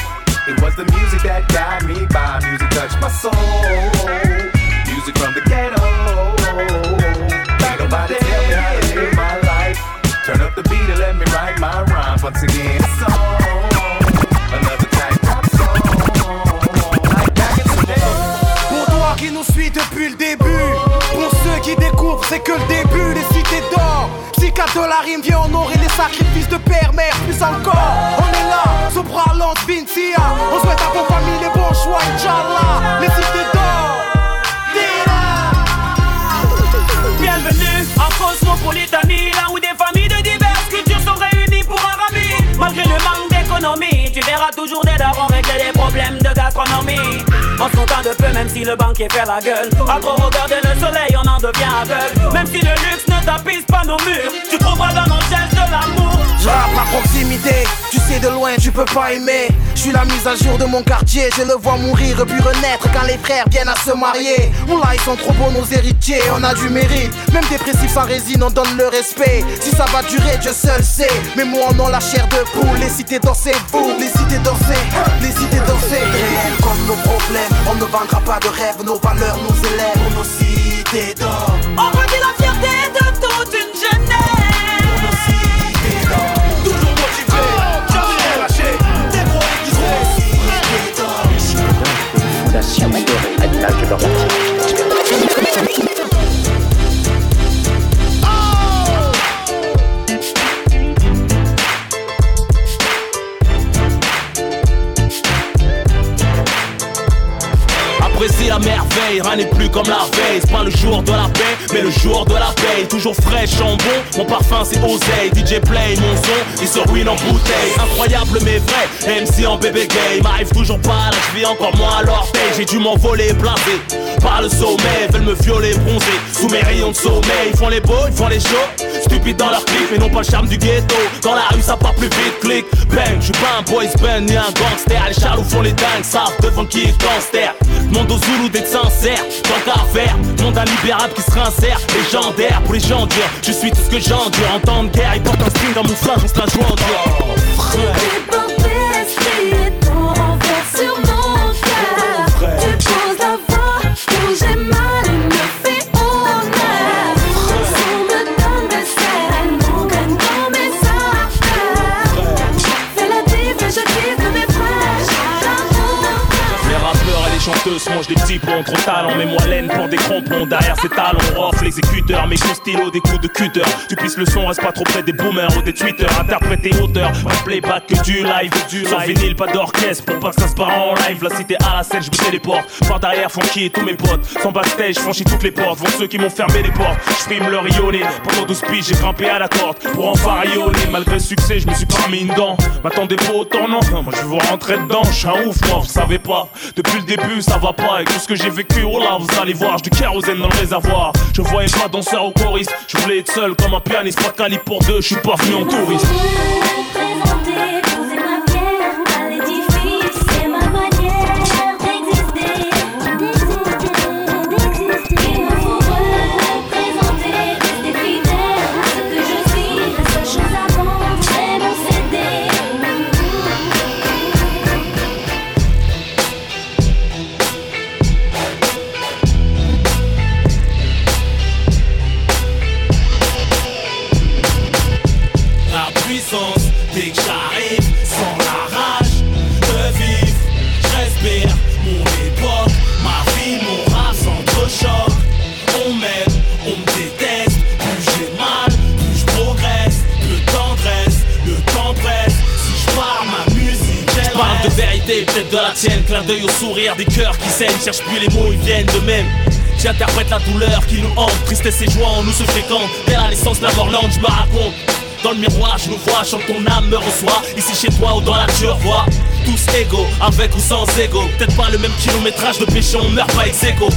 It was the music that got me by. Music touched my soul. Music from the ghetto. Ain't nobody tell me how to live my life. Turn up the beat and let me write my rhymes. Once again, Cadeau la rime, viens honorer les sacrifices de père, mère, plus encore. On est là, sous bras Vintia. On souhaite à vos familles les bons choix, Inch'Allah. Les cités d'or. Bienvenue en cosmopolitanie, là où des familles de diverses cultures sont réunies pour un. Malgré le manque d'économie, tu verras toujours des darons régler des problèmes de gastronomie. On se contente de peu, même si le banquier fait la gueule. À trop regarder le soleil, on en devient aveugle. Même si le luxe ne tapisse pas nos murs, tu trouveras dans nos gestes de l'amour. Je rappe à proximité, tu sais de loin tu peux pas aimer. Je suis la mise à jour de mon quartier, je le vois mourir puis renaître quand les frères viennent à se marier. Oula ils sont trop beaux nos héritiers, on a du mérite. Même dépressifs sans résine, on donne le respect. Si ça va durer, Dieu seul sait. Mais moi on a la chair de poule, les cités dansées vous. Les cités dansées, les cités dansées Réelles comme nos problèmes, on ne vendra pas de rêves Nos valeurs nous élèvent pour nos cités d'or On redit la fierté de toute une jeunesse. Toujours motivé, jamais relâché Des gros Fondation adorée à l'image de leur rien n'est plus comme la veille. C'est pas le jour de la paix, mais le jour de la paix Toujours frais, chambon, mon parfum c'est oseille. DJ play, mon son, il se ruine en bouteille. Incroyable mais vrai, MC en bébé gay. M'arrive toujours pas, là je vis encore moins à l'orteil. J'ai dû m'envoler, blasé par le sommet Veulent me violer, bronzer, sous mes rayons de sommeil. Ils font les beaux, ils font les chauds Stupides dans leur clip, mais non pas le charme du ghetto. Dans la rue ça part plus vite, clic, bang. Je suis pas un boys band ni un gangster. Les charlots font les dingues, savent devant qui est gangster. Monde aux Zoulous sincère, tant qu'à faire Monde illibérable qui se réinsère, légendaire pour les gens durs. Je suis tout ce que j'endure en temps de guerre Ils portent un string dans mon flingue, on se la joue et chanteuses mangent des petits bons Trop talent, mais moi laine pour des crampons. Derrière ces talons, off l'exécuteur Mes coups stylo, des coups de cutter. Tu pisses le son, reste pas trop près des boomers ou des tweeters. Interpréter auteur, pas de playback que du live. Du Sans vinyle, pas d'orchestre. Pour pas que ça se part en live. La cité à la scène, je me téléporte Par derrière, funky et tous mes potes. Sans backstage, franchis toutes les portes. Vont ceux qui m'ont fermé les portes. Je le rayonner Pendant 12 piges, j'ai grimpé à la corde. Pour enfin rayonner Malgré le succès, je me suis pas mis une dent. M'attendez pas autant, non. Moi je veux rentrer dedans, je suis un ouf, moi, vous savez pas. Depuis le début, ça pas tout ce que j'ai vécu, oh là, vous allez voir J'ai du kérosène dans le réservoir. Je voyais pas danseur ou choriste Je voulais être seul comme un pianiste. Pas calibre pour deux, je suis pas venu en touriste la tienne, clin d'œil au sourire, des cœurs qui saignent, cherche plus les mots, ils viennent de même. J'interprète la douleur qui nous hante, tristesse et joie en nous se fréquentent. Dès la naissance, je me raconte. Dans le miroir, je nous vois, chante ton âme me reçoit. Ici chez toi ou dans la tu revois. Tous égaux, avec ou sans ego. Peut-être pas le même kilométrage de péché, on meurt pas ex aequo.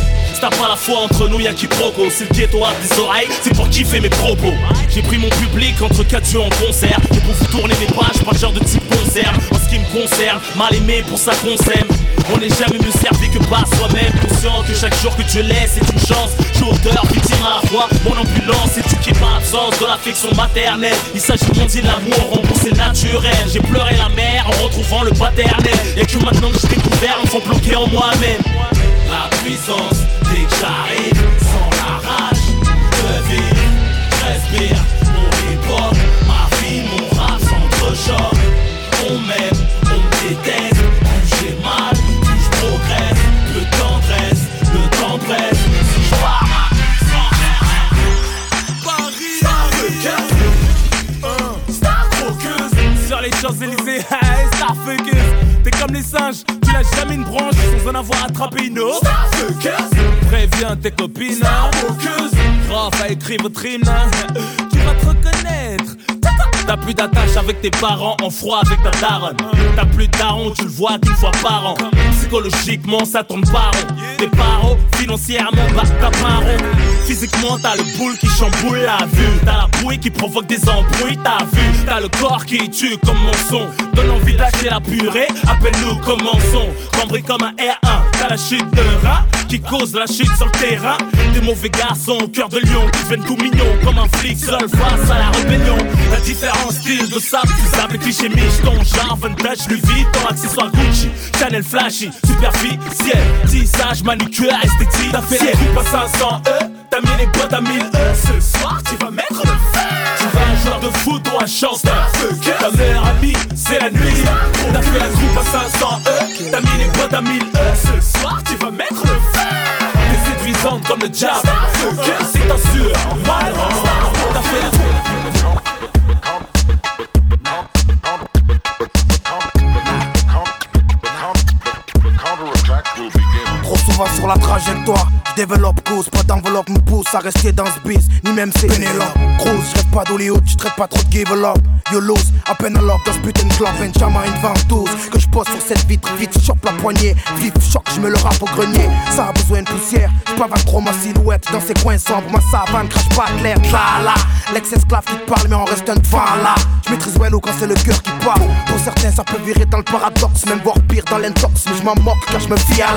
T'as pas la foi entre nous, y'a qui proco. C'est le ghetto à des oreilles, c'est pour kiffer mes propos. J'ai pris mon public entre quatre yeux en concert. Et pour vous tourner mes pages, pas genre de type concert. En ce qui me concerne, mal aimé pour ça qu'on s'aime. On n'est jamais mieux servi que par soi-même. Conscient que chaque jour que tu laisses est une chance. Je suis auteur, victime à la fois. Mon ambulance éduquée par l'absence de l'affection maternelle. Il s'agit de mon de l'amour, remboursé naturel. J'ai pleuré la mer en retrouvant le paternel. Y'a que maintenant que j'ai découvert, me font bloquer en moi-même. La puissance, j'arrive, sans la rage de vivre, respire tu vas te reconnaître. T'as plus d'attache avec tes parents, en froid avec ta daronne. T'as plus de daron, tu le vois qu'une fois par an. Psychologiquement, ça tourne pas rond. Financièrement, t'as pas rond. Physiquement, t'as le boule qui chamboule la vue. T'as la bouée qui provoque des embrouilles, t'as vu. T'as le corps qui tue comme mon son. Donne envie d'acheter la purée, appelle-nous commençons. Cambré comme un R1, t'as la chute de rat qui cause la chute sur le terrain. Des mauvais garçons, cœur de lion, qui deviennent tout mignons comme un flic seul face à la rébellion. La différence style de sable, tu savais cliché ton genre vintage, Louis Vuitton, accessoire Gucci, Chanel flashy, superficiel, tissage, manucure, esthétique. T'as fait les coups à 500 E, t'as mis les boîtes à 1000 E. Ce soir, tu vas mettre le feu. Tu vas un joueur de foot ou un chanteur. Ta meilleure amie, c'est la nuit. T'as fait la coupe à 500 E, t'as mis les boîtes à 1000 E. Ce soir, tu vas mettre le feu. T'es séduisante comme le diable. C'est sûr, mal. T'as fait la sur la trajectoire, je développe cause, pas d'enveloppe me pousse à rester dans ce biz, ni même c'est Pénélope. Grosse, je pas d'Hollywood, je traite pas trop de give up. You lose, à peine lock dans ce putain de club, Benjamin une ventouse. Que je pose sur cette vitre, vite, chope la poignée, vif, choc, je me le rappe au grenier. Ça a besoin de poussière, pas trop ma silhouette dans ces coins sombres, ma savane crache pas clair, là là. L'ex-esclave qui parle, mais on reste un devant là. Je maîtrise well quand c'est le cœur qui parle. Pour certains, ça peut virer dans le paradoxe, même voire pire dans l'intox, mais je m'en moque car je me fie à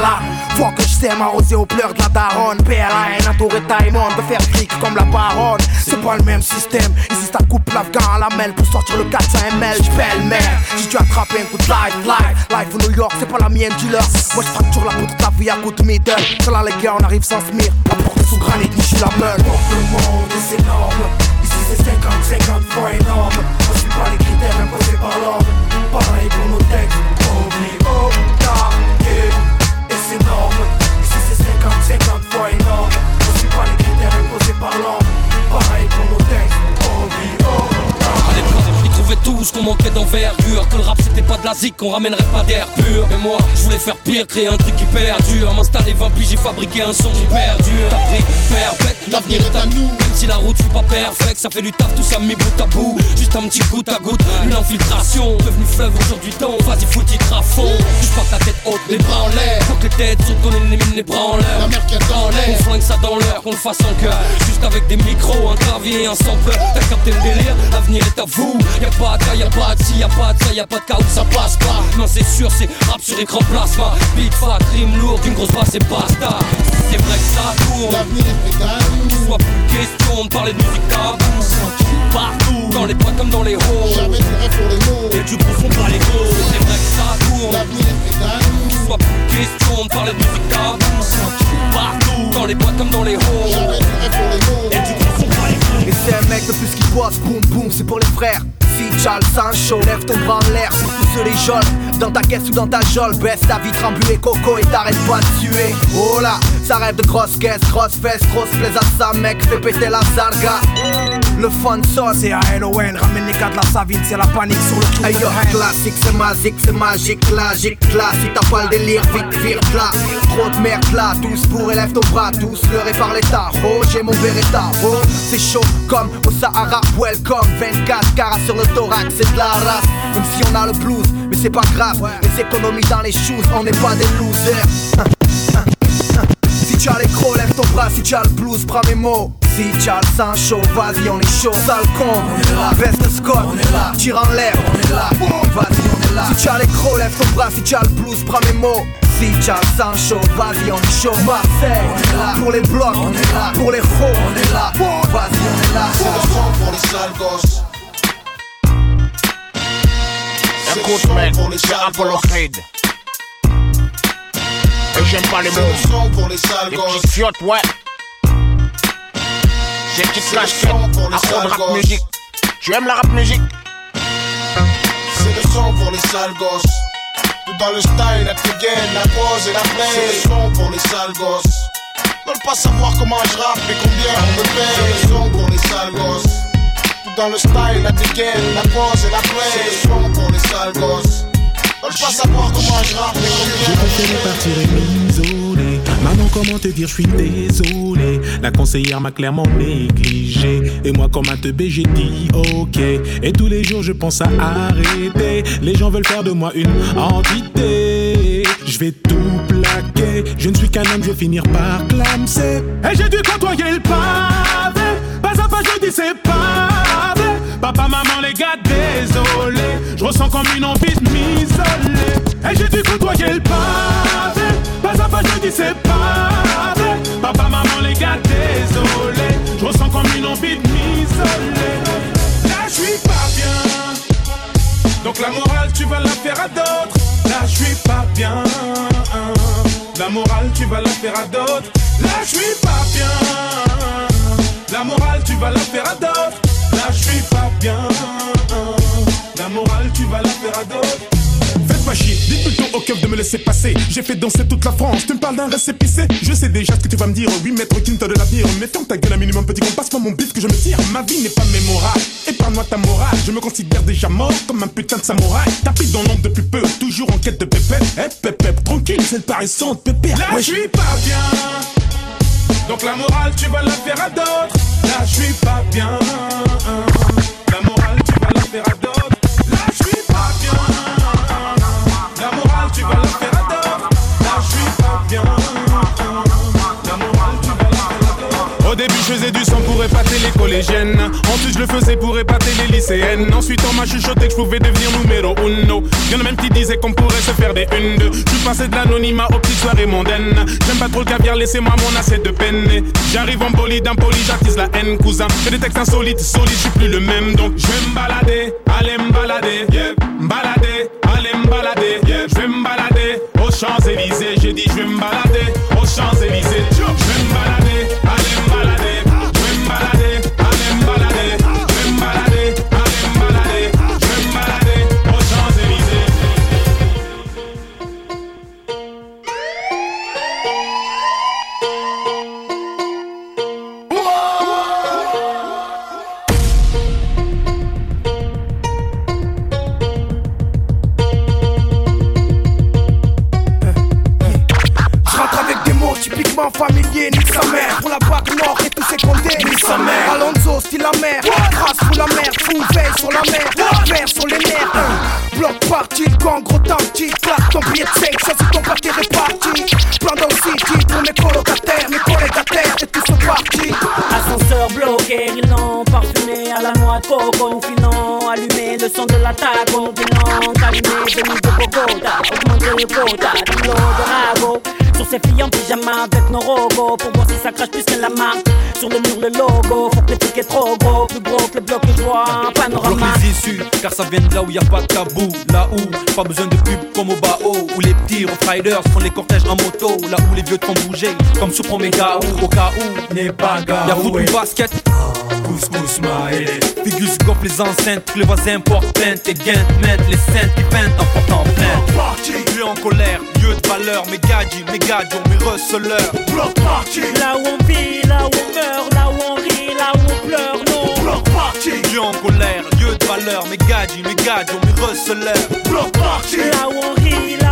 que je sais m'arroser aux pleurs de la daronne. PLA, entouré Taïmon, de faire fric comme la baronne. C'est pas le même système. Ici, ça coupe l'afghan à la mêle pour sortir le 400 ml. J'pelle merde. Si tu attrapes un coup de life, life, life au New York, c'est pas la mienne, dealer. Moi, j'fracture la poudre, ta vie à coup de middle. C'est là, les gars, on arrive sans se mire. À porter sous granit, ni la meule. Le monde est énorme. Ici c'est 50-50 fois énorme. On suit pas les critères imposés par l'ordre. Pareil pour nos textes. Imposés tous qu'on manquait d'envergure. Que le rap c'était pas de la zik, qu'on ramènerait pas d'air pur. Mais moi, je voulais faire pire, créer un truc qui perdure. M'installer 20 puis j'ai fabriqué un son qui perdure. T'as pris perpète, l'avenir est à nous. Même si la route fut pas perfecte, ça fait du taf, tout ça mis bout à bout. Juste un petit goutte à goutte, une infiltration. Devenu fleuve aujourd'hui temps, vas-y faut titre à fond Juste pas ta tête haute, les bras en l'air. Faut que les têtes sautent, qu'on ait les bras en l'air. La mer qui a dans l'air, on flingue ça dans l'heure, qu'on le fasse en cœur. Juste avec des micros, un clavier un sampleur T'as capté le délire, l'avenir est à vous. Y'a pas cas, y'a pas de si, y'a pas de ça, y'a pas de cas où ça passe pas. Non c'est sûr, c'est rap sur écran plasma. Big fat, rime lourde, une grosse basse et basta. C'est vrai que ça tourne. L'avenir est Soit plus question de parler de musique tabou. Partout, dans les boîtes comme dans les halls Jamais de pour les mots. Et du profond par les go C'est vrai que ça tourne. L'avenir est Soit plus question de parler de musique tabou. Partout, dans les boîtes comme dans les halls Jamais de pour les mots. Et du Et c'est un mec de plus qui bosse, boum boum, c'est pour les frères. Si Charles Sancho, lève ton bras en l'air pour tous ceux les. Dans ta caisse ou dans ta jolle, baisse ta vitre embuée coco et t'arrêtes pas de suer. Oh là, ça rêve de grosses caisses, grosses fesses, grosses plaise à ça, mec, fais péter la sarga. Le fun sonne, c'est à Halloween, ramène les gars de la savine, c'est la panique sur le tour Hey yo, classique, c'est magique, c'est magique, logique, là. Si t'as pas le délire, vite, vire là. Trop de merde là, tous pour élève ton bras, tous leurrés par l'état. Oh, j'ai mon Beretta, oh, c'est chaud comme au Sahara. Welcome, 24 carats sur le thorax, c'est de la race. Même si on a le blues, mais c'est pas grave. Les économies dans les shoes, on n'est pas des losers. Si tu as les crocs, lève ton bras. Si tu as le blues, prends mes mots. Si tu as le sang chaud, vas-y, on est chaud. Sale con, on est là. Veste Scott, on est là. Tire en l'air, on est là. Vas-y, on est là. Si tu as les crocs, lève ton bras. Si tu as le blues, prends mes mots. Chaud, vas-y, chaud. Marseille, on est là. Pour les blocs, on est là. Pour les faux, on est là. Vas-y, on est là. C'est le son pour les sales gosses. Écoute, mec, c'est Apollo Creed. Et j'aime pas les mots. C'est le son pour les sales Les gosses. petites fiottes, ouais. Ces petites C'est le casquettes, les fond de rap musique. Tu aimes la rap musique? C'est le son pour les sales gosses. Dans le style, la dégaine, la pose et la play. C'est pour les sales gosses. Veulent pas savoir comment je rappe et combien on me paye. C'est pour les sales gosses. Dans le style, la dégaine, la pose et la play. C'est son pour sale gosse. Veulent pas savoir comment je rappe, J'ai préféré partir et m'isoler. Maman, comment te dire, je suis désolé. La conseillère m'a clairement négligé. Et moi, comme un teubé, j'ai dit ok. Et tous les jours, je pense à arrêter. Les gens veulent faire de moi une entité. Je vais tout plaquer. Je ne suis qu'un homme, je vais finir par clamser. Et j'ai dû côtoyer le pavé. Pas à pas, je dis c'est pas. Papa, maman, les gars, désolé. Je ressens comme une envie de m'isoler. Et j'ai dû côtoyer le pavé. Pas, je dis c'est pas vrai. Papa, maman, les gars, désolé. Je ressens comme une envie de m'isoler. Là, je suis pas bien. Donc la morale, tu vas la faire à d'autres. Là, je suis pas bien. La morale, tu vas la faire à d'autres. Là, je suis pas bien. La morale, tu vas la faire à d'autres. Là, je suis pas bien. La morale, tu vas la faire à d'autres. Pas chier, dites plutôt au keuf de me laisser passer. J'ai fait danser toute la France, tu me parles d'un récépissé. Je sais déjà ce que tu vas me dire, oui, maître Quinte de l'avenir. Mais ferme ta gueule un minimum, petit con, passe-moi mon bif que je me tire. Ma vie n'est pas mémorable, épargne-moi ta morale. Je me considère déjà mort comme un putain de samouraï. Tapis dans l'ombre depuis peu, toujours en quête de pépette. Eh, pépette, tranquille, c'est le paressante, pépère. Là, je suis pas bien. Donc la morale, tu vas la faire à d'autres. Là, je suis pas bien. La morale, tu vas la faire à d'autres. Du sang pour épater les collégiennes. Ensuite, je le faisais pour épater les lycéennes. Ensuite, on m'a chuchoté que je pouvais devenir numéro uno. Y'en a même qui disaient qu'on pourrait se faire des une deux. Je passé de l'anonymat aux petites soirées mondaines. J'aime pas trop le caviar, laissez-moi mon assiette de peine. J'arrive en bolide, impoli, j'attise la haine, cousin. J'ai des textes insolites, solides, je suis plus le même. Donc, je vais me balader, aller me balader, yeah. Balader, aller me balader. Je vais me balader aux Champs-Élysées. J'ai dit, je vais me balader aux Champs-Élysées. Sur la mer, vert sur les nerfs hein. Bloc parti, le gang, gros tanky Claque ton billet de sexe, choisis ton paquet réparti Plan dans le mes colocataires Mes collègues à terre et tous sont partis Ascenseur bloqué, rilant, parfumé à la noix de coco, filons, allumé le son de l'attaque, on bilan, allumé, venu de Bogota, augmenter le quota, du lot de ragot, sur ces filles en pyjama avec nos rogos, pour voir si ça crache plus que la marque, sur le mur le logo, faut que le truc est trop gros, plus gros que le bloc que je vois, un panorama. les issues, car ça vient de là où y a pas de tabou. Là où, pas besoin de pub comme au Bao. Où les petits riders font les cortèges en moto. Là où les vieux te font bouger, comme sur Promega ou au cas où. N'est pas Y'a foot ou basket. Couscous maïs. Figus goffent les enceintes, les voisins portent plainte. Et guintes mettent les scènes qui peintent en portant plainte. Lieu en colère, lieu de valeur. Mes gadgets, mes gadgets, mes receleurs. Block party. Là où on vit, là où on meurt, là où on rit, là où on pleure, non. Block party. Lieu en colère, lieu de valeur. Mes gadgets, mes gadgets, mes receleurs. Block party. Là où on rit, là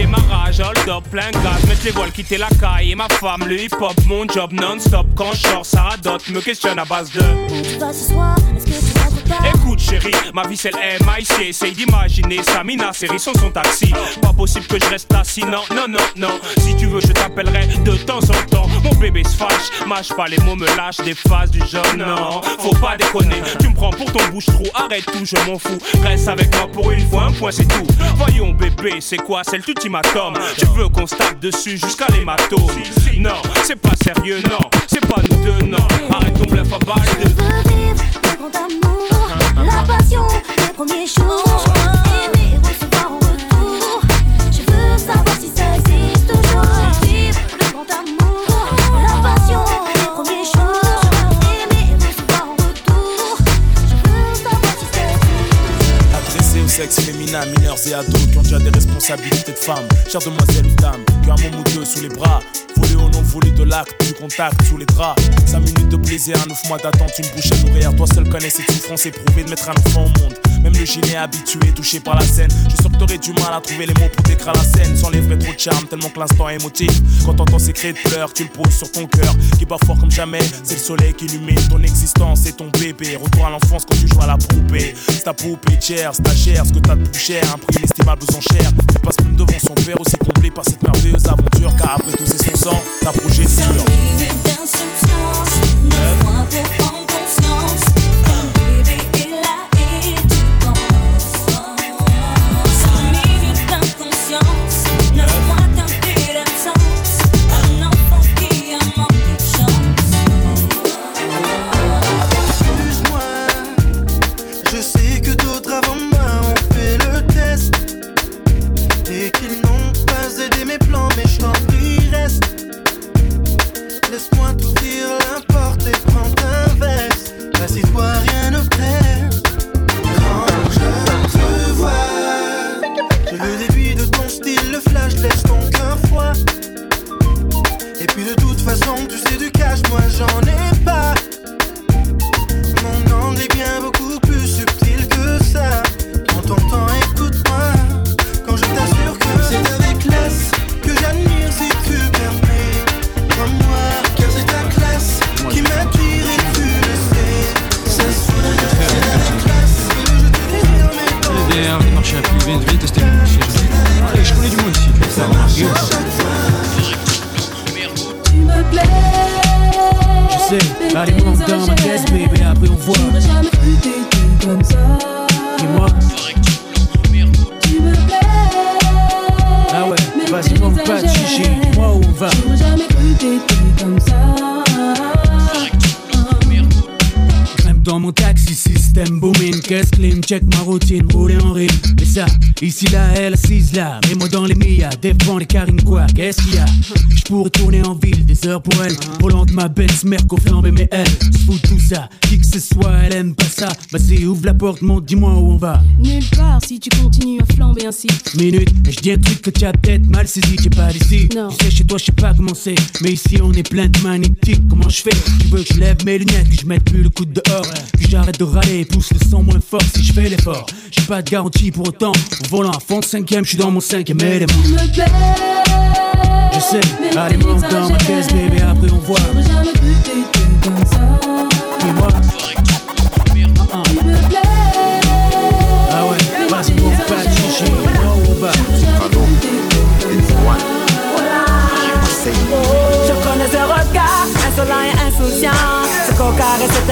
démarrage, hold up, plein gaz, mettre les voiles, quitter la caille et ma femme, le hip hop, mon job non-stop. Quand je sors, ça radote, me questionne à base de. Est-ce que Écoute chérie, ma vie c'est le MIC Essaye d'imaginer Samina, série son son taxi. Pas possible que je reste assis, non, non, non, non. Si tu veux je t'appellerai de temps en temps. Mon bébé se fâche, mâche pas les mots, me lâche des phases du genre Non, faut pas déconner, tu me prends pour ton bouche-trou Arrête tout, je m'en fous, reste avec moi pour une fois, un point c'est tout. Voyons bébé, c'est quoi, c'est l'ultimatum Tu veux qu'on se tape dessus jusqu'à l'hématome. Non, c'est pas sérieux, non, c'est pas nous deux, non. Arrête ton bluff à balle de... mineurs et ados qui ont déjà des responsabilités de femmes. Chères demoiselles ou dames, qui ont un ou deux sous les bras. Voler au on a voulu de l'acte, du contact sous les draps. 5 minutes de plaisir, 9 mois d'attente, une bouche à nourrir. Toi seul connais cette souffrance éprouvée de mettre un enfant au monde. Même le gilet habitué, touché par la scène. Je sûr que t'aurais du mal à trouver les mots pour décrire la scène. Sans les vrais trop de charme, tellement que l'instant est émotif. Quand t'entends ces cris de pleurs, tu le poses sur ton cœur. Qui bat fort comme jamais, c'est le soleil qui illumine ton existence et ton bébé. Retour à l'enfance quand tu joues à la poupée. C'est ta poupée chère, c'est ta chair, ce que t'as de plus cher. Un prix inestimable aux enchères. Tu passes même devant son père aussi comblé par cette merveilleuse aventure. Car après tout, c'est son sang, ta progéniture. Je sais que d'autres avant moi ont fait le test Benz, Merco flambé, mais elle, se fout tout ça, qui que ce soit, elle aime pas ça. Vas-y, ouvre la porte, monte, dis-moi où on va. Nulle part si tu continues à ainsi. Minute, et je dis un truc que tu as peut-être mal saisi, t'es pas d'ici. Non. Tu sais, chez toi, je sais pas comment c'est, mais ici on est plein de magnétiques. Comment je fais? Tu veux que je lève mes lunettes, que je mette plus le coude dehors, que j'arrête de râler, pousse le sang moins fort si je fais l'effort. J'ai pas de garantie pour autant, au volant à fond de cinquième, je suis dans mon cinquième élément. Tu me plais. Je sais, allez, monte dans ma caisse, bébé, après on voit. Jamais comme ça. Dis-moi, Tu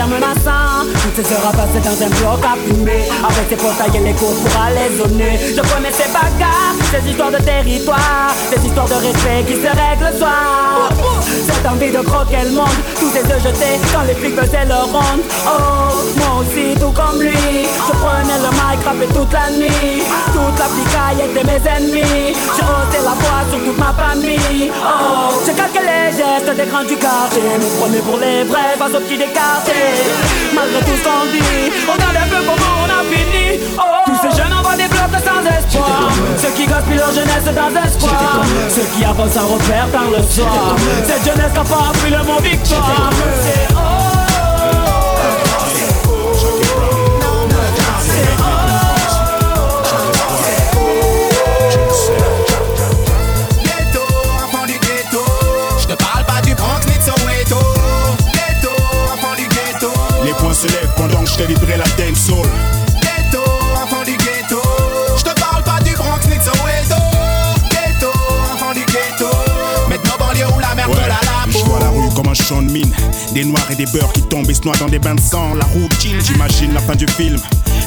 menaçant Toutes ces heures à passer dans un bloc à fumer. Avec ses portails et les cours pour aller zoner. Je connais ces bagarres, ces histoires de territoire Des histoires de respect qui se règlent le soir. Cette envie de croquer le monde Tous ces œufs jetés quand les flics faisaient leur ronde. Oh, moi aussi tout comme lui Je prenais le mic, rappais toute la nuit. Toute la picaille était mes ennemis. J'ai haussé la voix sur toute ma famille. Oh, j'ai calqué les gestes des grands du quartier Me prenez pour les vrais, face aux petits décartés Malgré tout ce qu'on dit, regarde un peu comment on a fini Oh, tous ces jeunes des sans espoir Ceux qui gaspillent leur jeunesse dans square Ceux qui avancent sans repère par le soir Cette jeunesse n'a pas appris le mot victoire C'est oh Ghetto, enfant du ghetto. Je te parle pas du Bronx ni de Soweto. Ghetto, enfant du ghetto. Les poings se lèvent pendant que je t'ai livré la dancehall. Des noirs et des beurs qui tombent et se noient dans des bains de sang. La routine, j'imagine la fin du film.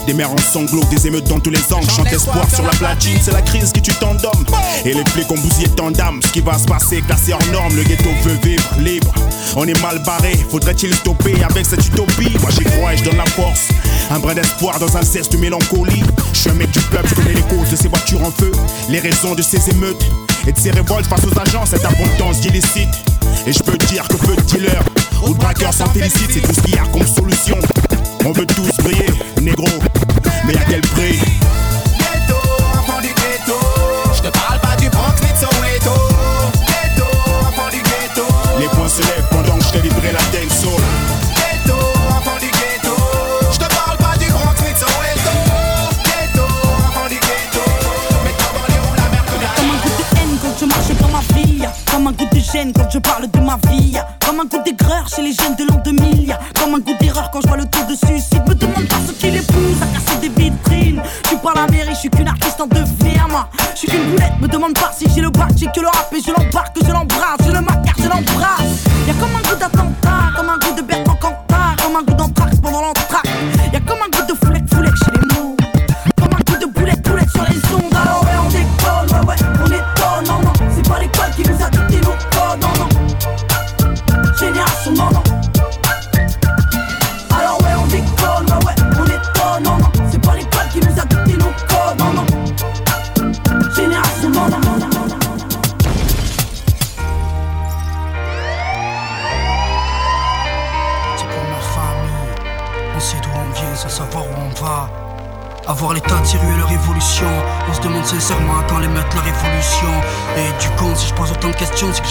Des mères en sanglots, des émeutes dans tous les angles. Chante espoir sur la platine, c'est la crise qui tue tant d'hommes. Et les flics ont bousillé tant d'âmes. Ce qui va se passer, classé hors norme. Le ghetto veut vivre libre. On est mal barré, faudrait-il stopper avec cette utopie? Moi j'y crois et je donne la force. Un brin d'espoir dans un cesse de mélancolie. Je suis un mec du peuple, je connais les causes de ces voitures en feu. Les raisons de ces émeutes et de ces révoltes face aux agents, cette abondance illicite. Et je peux dire que peu de dealers ou de s'en félicitent, c'est tout ce qu'il y a comme solution. On veut tous briller, négro, mais à quel prix? Quand je parle de ma vie. Comme un goût d'aigreur chez les jeunes de l'an 2000. Y'a Comme un goût d'erreur quand je vois le tour de suicide. Me demande pas ce qui les pousse à casser des vitrines. Je suis pas la mairie, je suis qu'une artiste en devenir, moi. Je suis qu'une boulette, me demande pas si j'ai le bac, j'ai que le rap et je l'embarque, je l'embrasse, je le macar, je l'embrasse.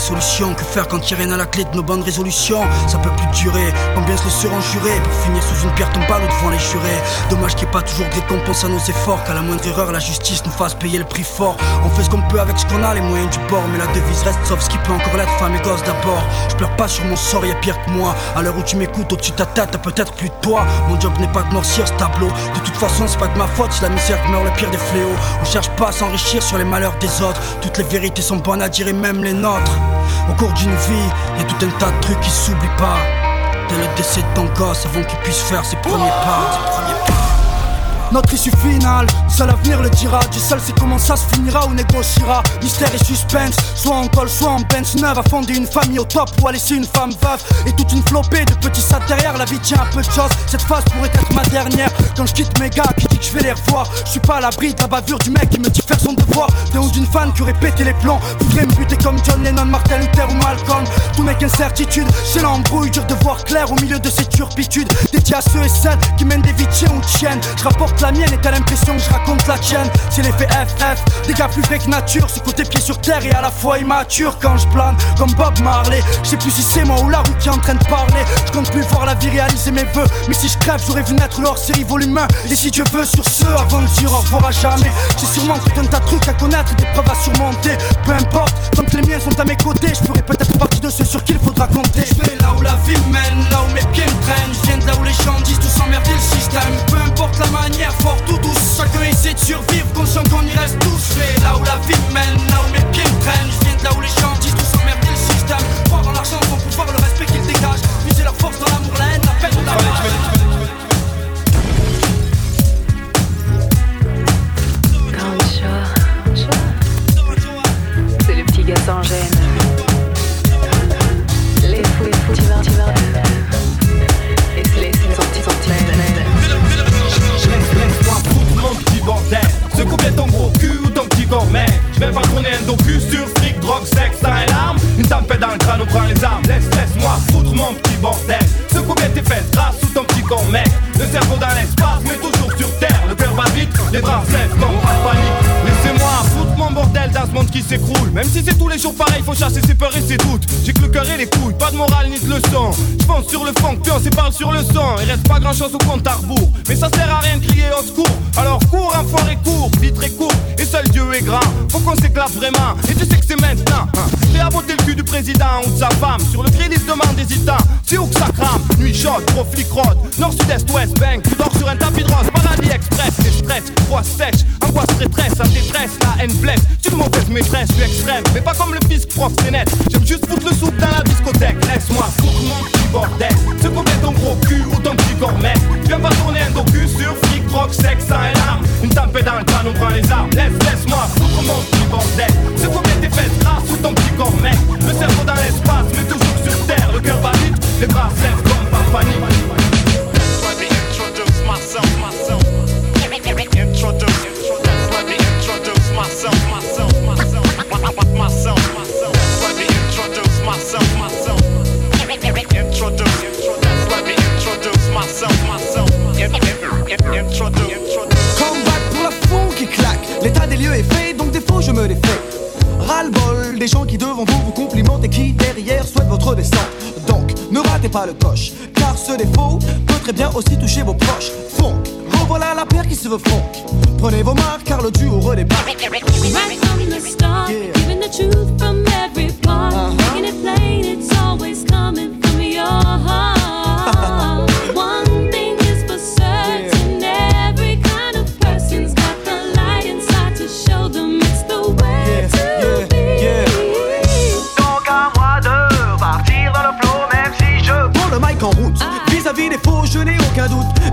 que faire quand il rien à la clé de nos bonnes résolutions? Ça peut plus durer. Combien se le seront jurés pour finir sous une pierre tombale ou devant les jurés Dommage qu'il n'y ait pas toujours de récompense à nos efforts. Qu'à la moindre erreur, la justice nous fasse payer le prix fort. On fait ce qu'on peut avec ce qu'on a, les moyens du bord. Mais la devise reste sauf ce qui peut encore l'être. Femme et gosse d'abord. Je pleure pas sur mon sort, y a pire que moi. À l'heure où tu m'écoutes, au-dessus de ta tête, t'as peut-être plus de toi. Mon job n'est pas de noircir ce tableau. De toute façon, c'est pas de ma faute si la misère meurt le pire des fléaux. On cherche pas à s'enrichir sur les malheurs des autres. Toutes les vérités sont bonnes à dire et même les nôtres. Au cours d'une vie, y tout un tas de trucs qui s'oublient pas. Dès le décès de ton gosse, avant qu'il puisse faire. Ses premiers pas. Notre issue finale, seul l'avenir le dira. Dieu seul sait comment ça se finira ou négociera. Mystère et suspense, soit en col, soit en bench neuve. À fonder une famille au top ou à laisser une femme veuve. Et toute une flopée de petits sats derrière. La vie tient un peu de choses. Cette phase pourrait être ma dernière. Quand je quitte mes gars qui dit que je vais les revoir. Je suis pas à l'abri de la bavure du mec qui me dit faire son devoir. D'un ou d'une fan qui aurait pété les plans. Voudrait me buter comme John Lennon, Martin Luther ou Malcolm. Tout mec incertitude, c'est l'embrouille, dur de voir clair au milieu de ces turpitudes. Dédié à ceux et celles qui mènent des vies tiens ou tiennes. Je rapporte la mienne et t'as l'impression que je raconte la tienne. C'est l'effet FF, des gars plus vrais que nature. Ce côté pied sur terre et à la fois immature quand je plane comme Bob Marley. Je sais plus si c'est moi ou la route qui est en train de parler. Je compte plus voir la vie réaliser mes vœux. Mais si je crève, j'aurais vu naître leur série volume 1. Et si Dieu veut, sur ce, avant de dire au revoir à jamais. J'ai sûrement tout un tas de trucs à connaître, des preuves à surmonter. Peu importe, tant les miens sont à mes côtés, je ferai peut-être partie de ceux sur qui il faudra compter. Je vais là où la vie mène, là où mes pieds me traînent. Je viens de là où les gens disent tous emmerder le système. Peu importe la manière, fort ou douce, chacun essaie de survivre, conscient qu'on y reste tous. Je vais là où la vie mène, là où mes pieds me traînent. Je viens de là où les gens disent tous emmerder le système. Croire en l'argent, son pouvoir, le respect qu'ils dégagent. Puiser leur force dans l'amour, la haine, la peine ou la rage. C'est le petit gars sans gêne. Bordel Ce ton gros cul ou ton petit gourmet Je vais pas tourner un docu sur fric, drogue, sexe, sang et larmes. Une tempête dans le crâne, on prend les armes. Laisse, laisse-moi foutre mon petit bordel. Ce couplet tes fesses grâce sous ton petit gourmet Le cerveau dans l'espace, mais toujours sur terre. Le cœur bat vite, les bras se lèvent comme pas de panique qui s'écroule. Même si c'est tous les jours pareil, faut chasser ses peurs et ses doutes. J'ai que le cœur et les couilles, pas de morale ni de leçon. Je pense sur le fond, puis on sépare sur le son Il reste pas grand chose au compte à rebours. Mais ça sert à rien de crier au secours. Alors cours, enfant et court, vie très court. Et seul Dieu est grand, faut qu'on s'éclate vraiment. Et tu sais que c'est maintenant hein. Prêt à botter le cul du président ou de sa femme. Sur le crédit demande hésitant, c'est où que ça crame. Nuit chaude, gros flic nord, sud, est, ouest, bang. Tu dors sur un tapis de rose, paradis express Et stress, froid sèche, angoisse, détresse, la détresse, la haine blesse. Tu une mauvaise je suis extrême Mais pas comme le fisc prof, c'est net J'aime juste foutre le soupe dans la discothèque. Laisse-moi foutre mon petit bordel. Ce combien ton gros cul ou ton petit gourmet Viens pas tourner un docu sur flic, drogue, sexe, sang et larmes. Une tempête dans le crâne, on prend les armes. Laisse, laisse-moi foutre mon petit bordel. Ce combien tes fesses grasses ou ton petit gourmet Le cerveau dans l'espace, mais toujours sur terre. Le cœur bat vite, les bras se lèvent comme par panique. Myself, myself. Myself, pour la fond qui claque. L'état des lieux est fait, donc défaut je me les fais. Ras-le-bol des gens qui devant vous vous complimentent et qui derrière souhaitent votre descente. Donc ne ratez pas le coche, car ce défaut peut très bien aussi toucher vos proches. Funk, revoilà la paire qui se veut funk. Prenez vos marques car le duo redépart. Right from the start, giving the truth from every part. Making it plain, it's always coming from your heart.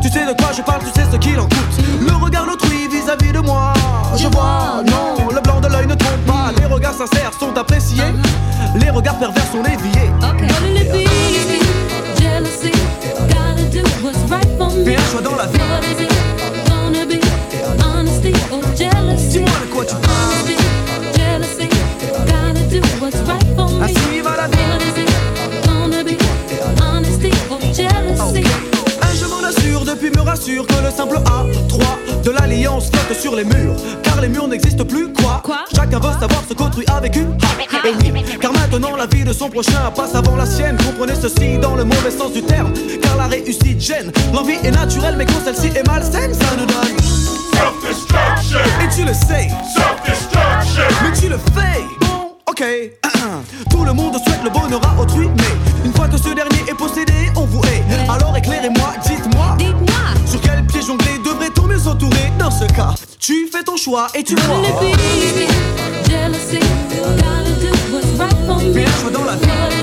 Tu sais de quoi je parle, tu sais ce qu'il en coûte. Le regard d'autrui vis-à-vis de moi. Je vois, non, le blanc de l'œil ne trompe pas. Les regards sincères sont appréciés. Les regards pervers sont déviés. Fais un choix dans la vie. Jealousy? Dis-moi de quoi tu parles. Sur les murs Car les murs n'existent plus quoi, Chacun veut savoir ce qu'autrui avec une Ha énigme. Car maintenant la vie de son prochain passe avant la sienne Comprenez ceci dans le mauvais sens du terme Car la réussite gêne L'envie est naturelle mais quand celle-ci est malsaine ça nous donne Self-destruction. Et tu le sais Self-destruction. Mais tu le fais Bon, ok Tout le monde souhaite le bonheur à autrui Mais une fois que ce dernier tu fais ton choix et tu vois choix dans la vie.